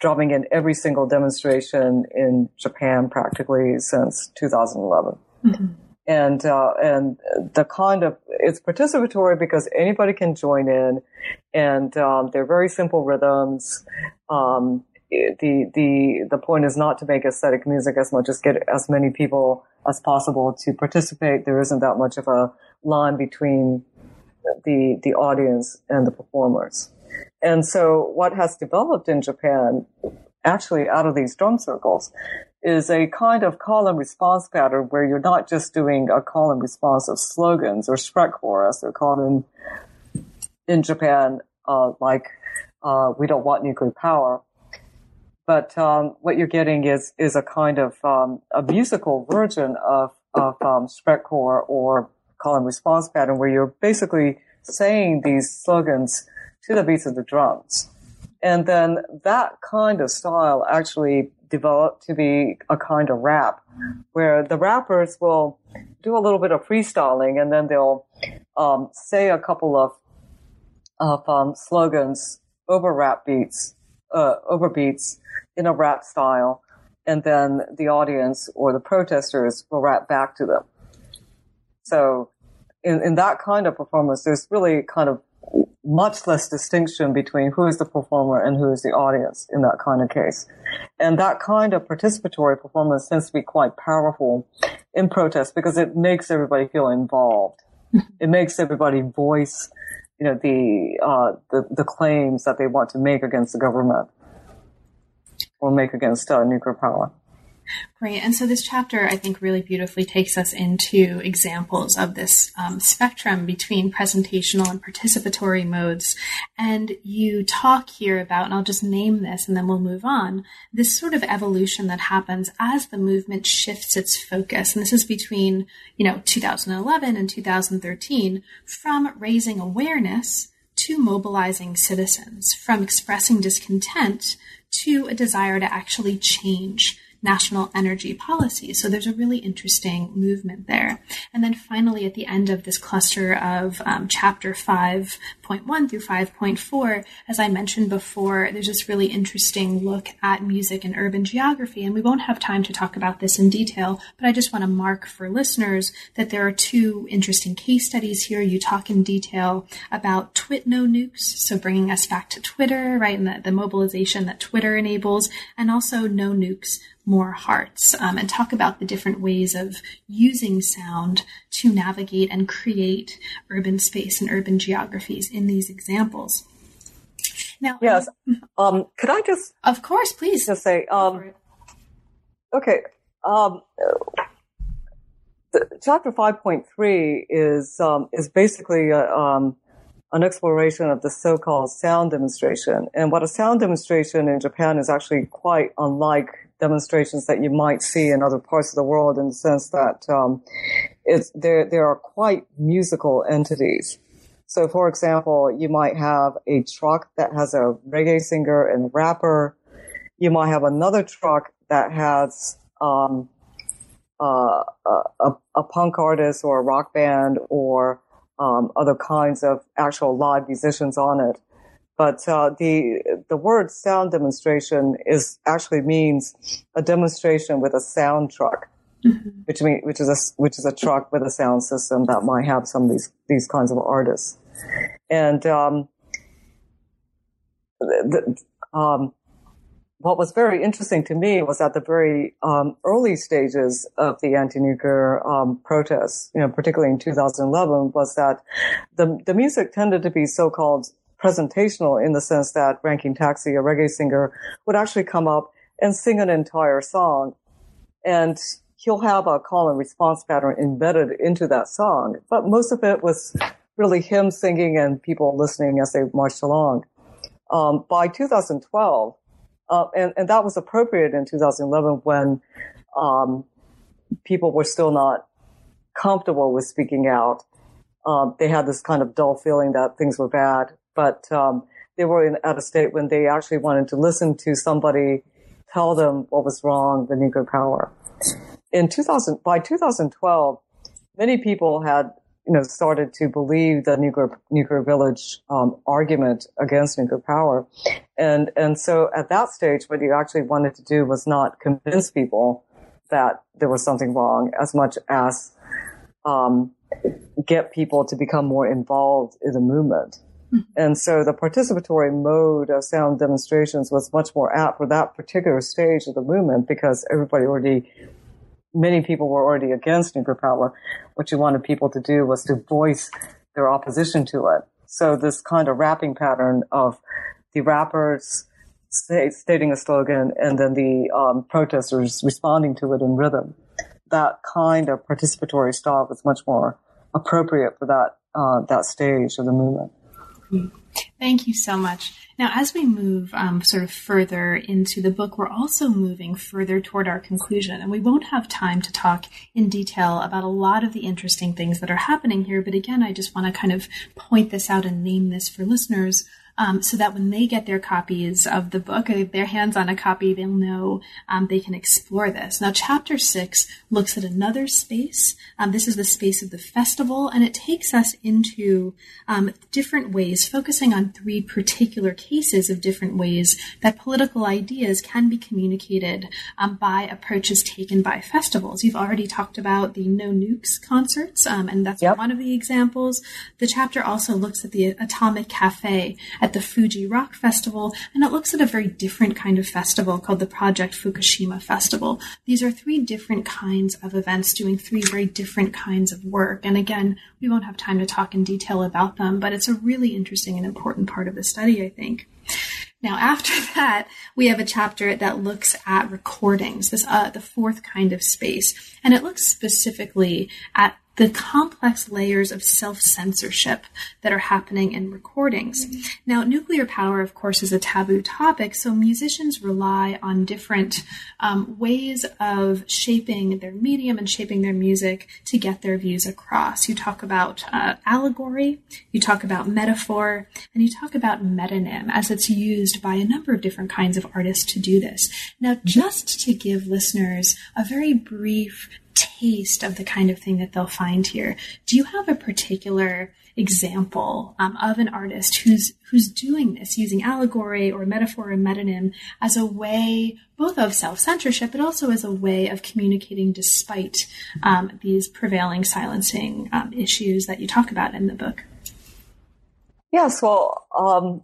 drumming in every single demonstration in Japan practically since 2011. Mm-hmm and uh, and the kind of it's participatory because anybody can join in, and um, they're very simple rhythms. Um, the the the point is not to make aesthetic music as much as get as many people as possible to participate. There isn't that much of a line between the the audience and the performers. And so what has developed in Japan actually out of these drum circles is a kind of call and response pattern where you're not just doing a call and response of slogans or Sprechchor, as they're called in in Japan, uh, like uh, "We don't want nuclear power," but um, what you're getting is is a kind of um, a musical version of of um, Sprechchor or call and response pattern where you're basically saying these slogans to the beats of the drums. And then that kind of style actually developed to be a kind of rap where the rappers will do a little bit of freestyling and then they'll um, say a couple of of um, slogans over rap beats, uh, over beats in a rap style, and then the audience or the protesters will rap back to them. So, in, in that kind of performance, there's really kind of much less distinction between who is the performer and who is the audience in that kind of case. And that kind of participatory performance tends to be quite powerful in protest because it makes everybody feel involved. it makes everybody voice, you know, the, uh, the, the claims that they want to make against the government or make against uh, nuclear power. Great. And so this chapter, I think, really beautifully takes us into examples of this um, spectrum between presentational and participatory modes. And you talk here about, and I'll just name this and then we'll move on, this sort of evolution that happens as the movement shifts its focus. And this is between, you know, 2011 and 2013 from raising awareness to mobilizing citizens, from expressing discontent to a desire to actually change national energy policy. So there's a really interesting movement there. And then finally, at the end of this cluster of um, chapter 5.1 5.1 through 5.4, as I mentioned before, there's this really interesting look at music and urban geography. And we won't have time to talk about this in detail, but I just want to mark for listeners that there are two interesting case studies here. You talk in detail about Twit No Nukes, so bringing us back to Twitter, right, and the, the mobilization that Twitter enables, and also No Nukes, more hearts um, and talk about the different ways of using sound to navigate and create urban space and urban geographies in these examples. Now, yes, um, could I just, of course, please, just say, um, okay, um, chapter five point three is um, is basically a, um, an exploration of the so-called sound demonstration, and what a sound demonstration in Japan is actually quite unlike demonstrations that you might see in other parts of the world in the sense that um, it's there there are quite musical entities. So, for example, you might have a truck that has a reggae singer and rapper. You might have another truck that has um, uh, a, a, punk artist or a rock band or um, other kinds of actual live musicians on it. But uh, the the word sound demonstration is actually means a demonstration with a sound truck, mm-hmm. which mean which is a which is a truck with a sound system that might have some of these these kinds of artists, and um, the, um, what was very interesting to me was at the very um, early stages of the anti-nuclear um, protests, you know, particularly in 2011, was that the the music tended to be so-called presentational in the sense that Ranking Taxi, a reggae singer, would actually come up and sing an entire song. And he'll have a call and response pattern embedded into that song. But most of it was really him singing and people listening as they marched along. Um, by 2012, uh, and, and that was appropriate in 2011 when um, people were still not comfortable with speaking out. Um, they had this kind of dull feeling that things were bad but um, they were in, at a state when they actually wanted to listen to somebody tell them what was wrong the nuclear power. In 2000, by 2012, many people had you know started to believe the nuclear nuclear village um, argument against nuclear power, and and so at that stage, what you actually wanted to do was not convince people that there was something wrong as much as um, get people to become more involved in the movement. And so the participatory mode of sound demonstrations was much more apt for that particular stage of the movement because everybody already, many people were already against nuclear power. What you wanted people to do was to voice their opposition to it. So this kind of rapping pattern of the rappers stating a slogan and then the um, protesters responding to it in rhythm, that kind of participatory style was much more appropriate for that uh, that stage of the movement. Thank you so much. Now, as we move um, sort of further into the book, we're also moving further toward our conclusion, and we won't have time to talk in detail about a lot of the interesting things that are happening here. But again, I just want to kind of point this out and name this for listeners um, so that when they get their copies of the book, if their hands on a copy, they'll know um, they can explore this. Now, chapter six looks at another space. Um, this is the space of the festival, and it takes us into um, different ways, focusing on three particular cases of different ways that political ideas can be communicated um, by approaches taken by festivals. You've already talked about the No Nukes concerts, um, and that's yep. one of the examples. The chapter also looks at the Atomic Cafe at the Fuji Rock Festival, and it looks at a very different kind of festival called the Project Fukushima Festival. These are three different kinds of events doing three very different kinds of work. And again, we won't have time to talk in detail about them, but it's a really interesting and important part of the study, I think. Now, after *laughs* that, we have a chapter that looks at recordings, this uh, the fourth kind of space, and it looks specifically at the complex layers of self censorship that are happening in recordings. Now, nuclear power, of course, is a taboo topic, so musicians rely on different um, ways of shaping their medium and shaping their music to get their views across. You talk about uh, allegory, you talk about metaphor, and you talk about metonym as it's used by a number of different kinds of artists to do this. Now, just to give listeners a very brief taste of the kind of thing that they'll find here. Do you have a particular example um, of an artist who's who's doing this using allegory or metaphor and metonym as a way both of self censorship, but also as a way of communicating despite um, these prevailing silencing um, issues that you talk about in the book. Yes, well, um,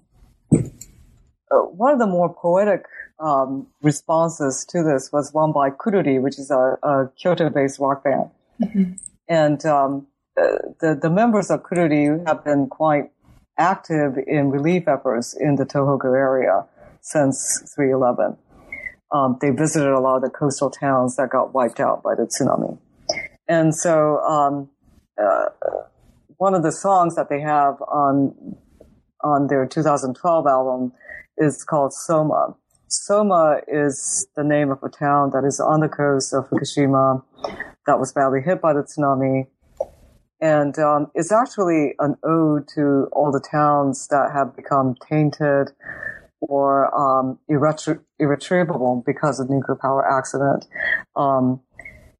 one of the more poetic um, responses to this was one by Quruli, which is a, a Kyoto-based rock band. Mm-hmm. And um, the, the members of Quruli have been quite active in relief efforts in the Tohoku area since 311. Um, they visited a lot of the coastal towns that got wiped out by the tsunami. And so um, uh, one of the songs that they have on on their 2012 album is called Soma. Soma is the name of a town that is on the coast of Fukushima that was badly hit by the tsunami. And um, it's actually an ode to all the towns that have become tainted or um, irretri- irretrievable because of nuclear power accident. Um,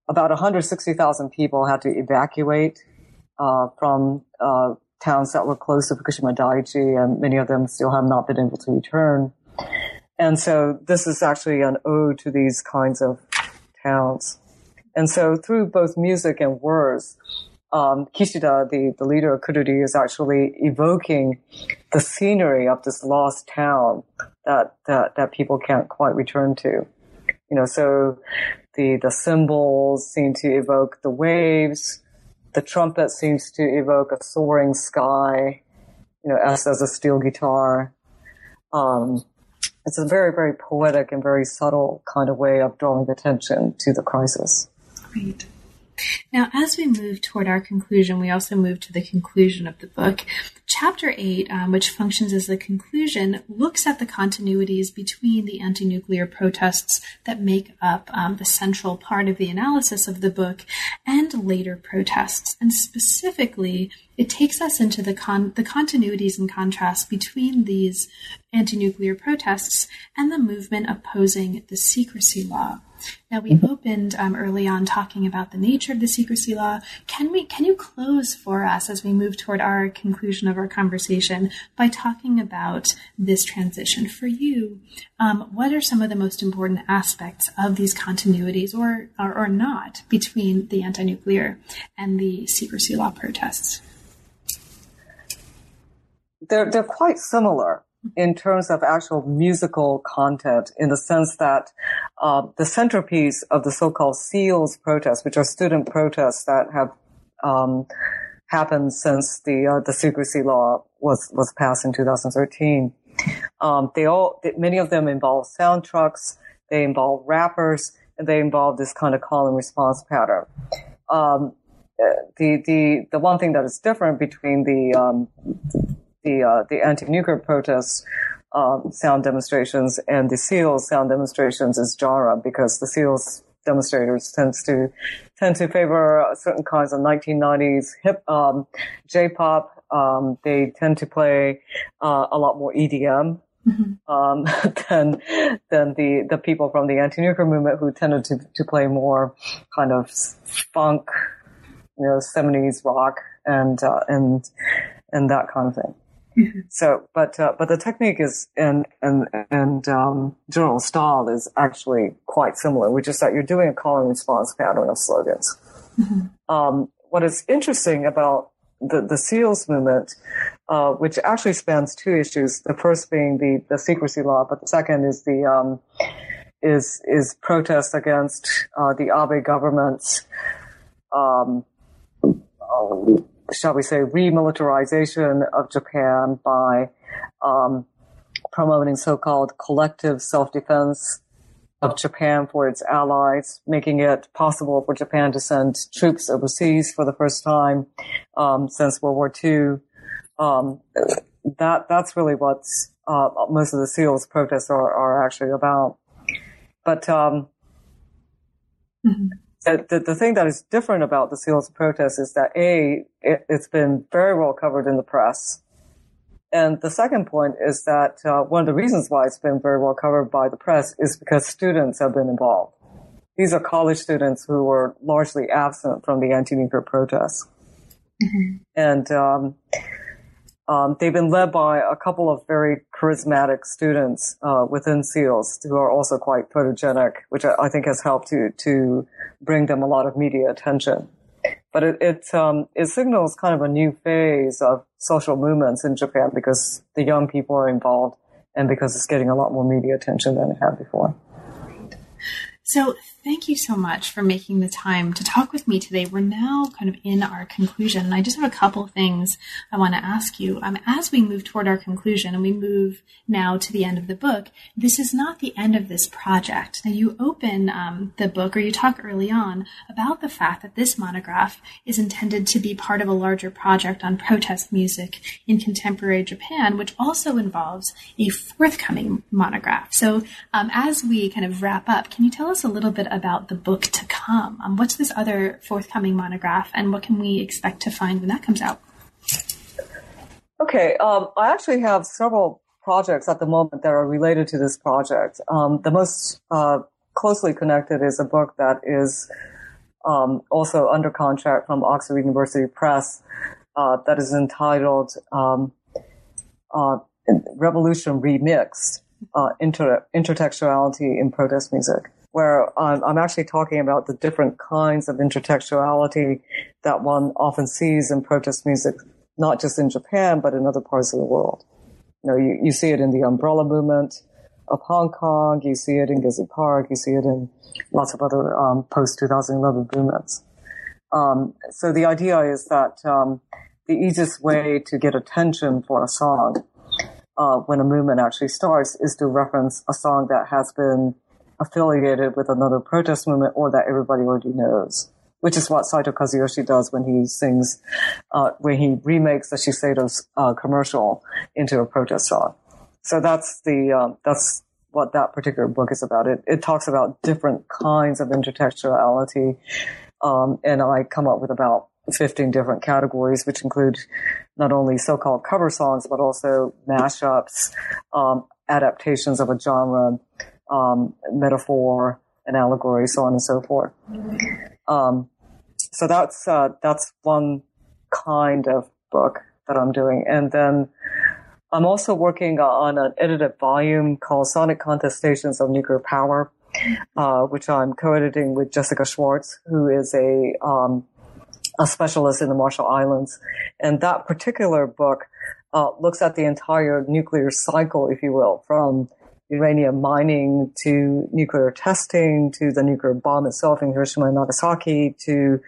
about 160,000 people had to evacuate uh, from uh, towns that were close to Fukushima Daiichi, and many of them still have not been able to return. And so this is actually an ode to these kinds of towns. And so through both music and words, um, Kishida, the, the leader of Quruli, is actually evoking the scenery of this lost town that, that, that people can't quite return to. You know, so the, the cymbals seem to evoke the waves. The trumpet seems to evoke a soaring sky, you know, S as a steel guitar. Um, it's a very, very poetic and very subtle kind of way of drawing attention to the crisis. Great. Now, as we move toward our conclusion, we also move to the conclusion of the book. Chapter 8, um, which functions as the conclusion, looks at the continuities between the anti nuclear protests that make up um, the central part of the analysis of the book and later protests. And specifically, it takes us into the, con- the continuities and contrasts between these anti nuclear protests and the movement opposing the secrecy law. Now we mm-hmm. opened um, early on talking about the nature of the secrecy law. Can we? Can you close for us as we move toward our conclusion of our conversation by talking about this transition for you? Um, what are some of the most important aspects of these continuities, or, or or not, between the anti-nuclear and the secrecy law protests? They're they're quite similar in terms of actual musical content in the sense that uh, the centerpiece of the so-called SEALDs protests, which are student protests that have um, happened since the uh, the secrecy law was was passed in 2013. Um, they all many of them involve sound trucks, they involve rappers, and they involve this kind of call and response pattern. Um, the the the one thing that is different between the um, the uh, the anti-nuclear protests um, sound demonstrations and the SEALDs sound demonstrations is genre because the SEALDs demonstrators tends to tend to favor certain kinds of 1990s hip um, J-pop. Um, they tend to play uh, a lot more EDM Mm-hmm. Um, *laughs* than than the the people from the anti-nuclear movement who tended to to play more kind of funk, you know, seventies rock and uh, and and that kind of thing. *laughs* So, but uh, but the technique is and and and um, general style is actually quite similar, which is that you're doing a call and response pattern of slogans. Mm-hmm. Um, what is interesting about the the SEALDs movement, uh, which actually spans two issues. The first being the the secrecy law, but the second is the um, is is protest against uh, the Abe government's um, um shall we say, remilitarization of Japan by um, promoting so-called collective self-defense of Japan for its allies, making it possible for Japan to send troops overseas for the first time um, since World War II. Um, that that's really what uh, most of the SEALDs protests are, are actually about. But um, mm-hmm the, the, the, thing that is different about the SEALDs protest is that A, it, has been very well covered in the press. And the second point is that uh, one of the reasons why it's been very well covered by the press is because students have been involved. These are college students who were largely absent from the anti-nuclear protests. Mm-hmm. And um, um, they've been led by a couple of very charismatic students uh, within SEALDs who are also quite photogenic, which I, I, think has helped to to bring them a lot of media attention. But it it, um, it signals kind of a new phase of social movements in Japan because the young people are involved and because it's getting a lot more media attention than it had before. So, thank you so much for making the time to talk with me today. We're now kind of in our conclusion, and I just have a couple things I want to ask you. Um, as we move toward our conclusion and we move now to the end of the book, this is not the end of this project. Now, you open um, the book, or you talk early on about the fact that this monograph is intended to be part of a larger project on protest music in contemporary Japan, which also involves a forthcoming monograph. So, um, as we kind of wrap up, can you tell us? us a little bit about the book to come. Um, what's this other forthcoming monograph, and what can we expect to find when that comes out? Okay, um, I actually have several projects at the moment that are related to this project. Um, the most uh, closely connected is a book that is um, also under contract from Oxford University Press uh, that is entitled um, uh, Revolution Remixed uh, inter- Intertextuality in Protest Music where um, I'm actually talking about the different kinds of intertextuality that one often sees in protest music, not just in Japan, but in other parts of the world. You know, you, you see it in the umbrella movement of Hong Kong, you see it in Gezi Park, you see it in lots of other um, post 2011 movements. Um, so the idea is that um, the easiest way to get attention for a song uh, when a movement actually starts is to reference a song that has been affiliated with another protest movement or that everybody already knows, which is what Saito Kazuyoshi does when he sings, uh, when he remakes the Shiseido's uh, commercial into a protest song. So that's the, um, that's what that particular book is about. It, it talks about different kinds of intertextuality. Um, and I come up with about 15 different categories, which include not only so-called cover songs, but also mashups, um, adaptations of a genre, um, metaphor, and allegory, so on and so forth. Um, so that's uh, that's one kind of book that I'm doing, and then I'm also working on an edited volume called Sonic Contestations of Nuclear Power, uh, which I'm co-editing with Jessica Schwartz, who is a um, a specialist in the Marshall Islands, and that particular book uh, looks at the entire nuclear cycle, if you will, from uranium mining to nuclear testing to the nuclear bomb itself in Hiroshima and Nagasaki to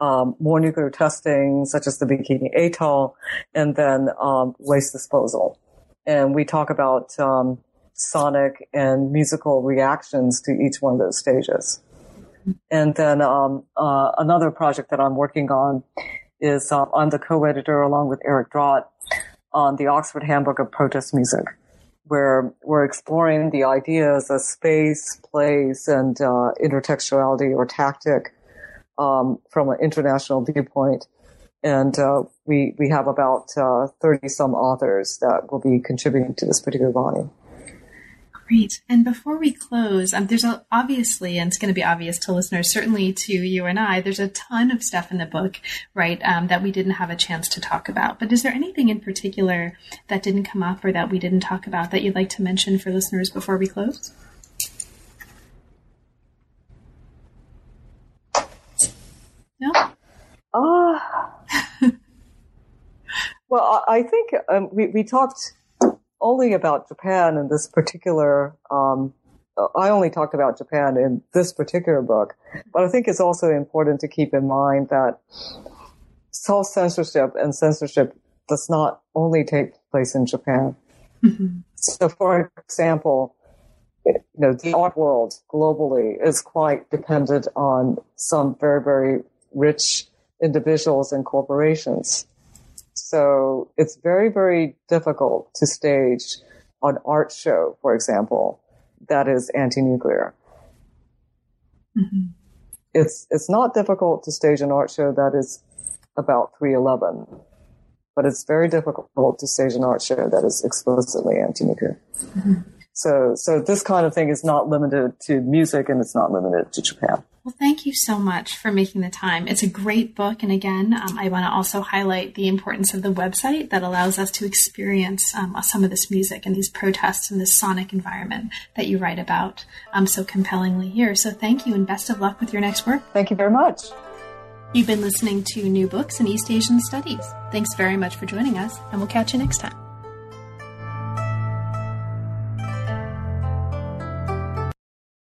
um, more nuclear testing, such as the Bikini Atoll, and then um, waste disposal. And we talk about um, sonic and musical reactions to each one of those stages. And then um, uh, another project that I'm working on is uh, I'm the co-editor along with Eric Drott on the Oxford Handbook of Protest Music where we're exploring the ideas of space, place, and uh, intertextuality or tactic um, from an international viewpoint. And uh, we we have about thirty uh, some authors that will be contributing to this particular volume. Great. And before we close, um, there's a, obviously, and it's going to be obvious to listeners, certainly to you and I, there's a ton of stuff in the book, right, um, that we didn't have a chance to talk about. But is there anything in particular that didn't come up or that we didn't talk about that you'd like to mention for listeners before we close? No? Uh, *laughs* well, I think um, we, we talked only about Japan in this particular. Um, I only talked about Japan in this particular book, but I think it's also important to keep in mind that self censorship and censorship does not only take place in Japan. Mm-hmm. So, for example, you know, the art world globally is quite dependent on some very, very rich individuals and corporations. So it's very, very difficult to stage an art show, for example, that is anti-nuclear. Mm-hmm. It's, it's not difficult to stage an art show that is about 311, but it's very difficult to stage an art show that is explicitly anti-nuclear. Mm-hmm. So, so this kind of thing is not limited to music and it's not limited to Japan. Well, thank you so much for making the time. It's a great book. And again, um, I want to also highlight the importance of the website that allows us to experience um, some of this music and these protests and this sonic environment that you write about um, so compellingly here. So thank you and best of luck with your next work. Thank you very much. You've been listening to New Books in East Asian Studies. Thanks very much for joining us, and we'll catch you next time.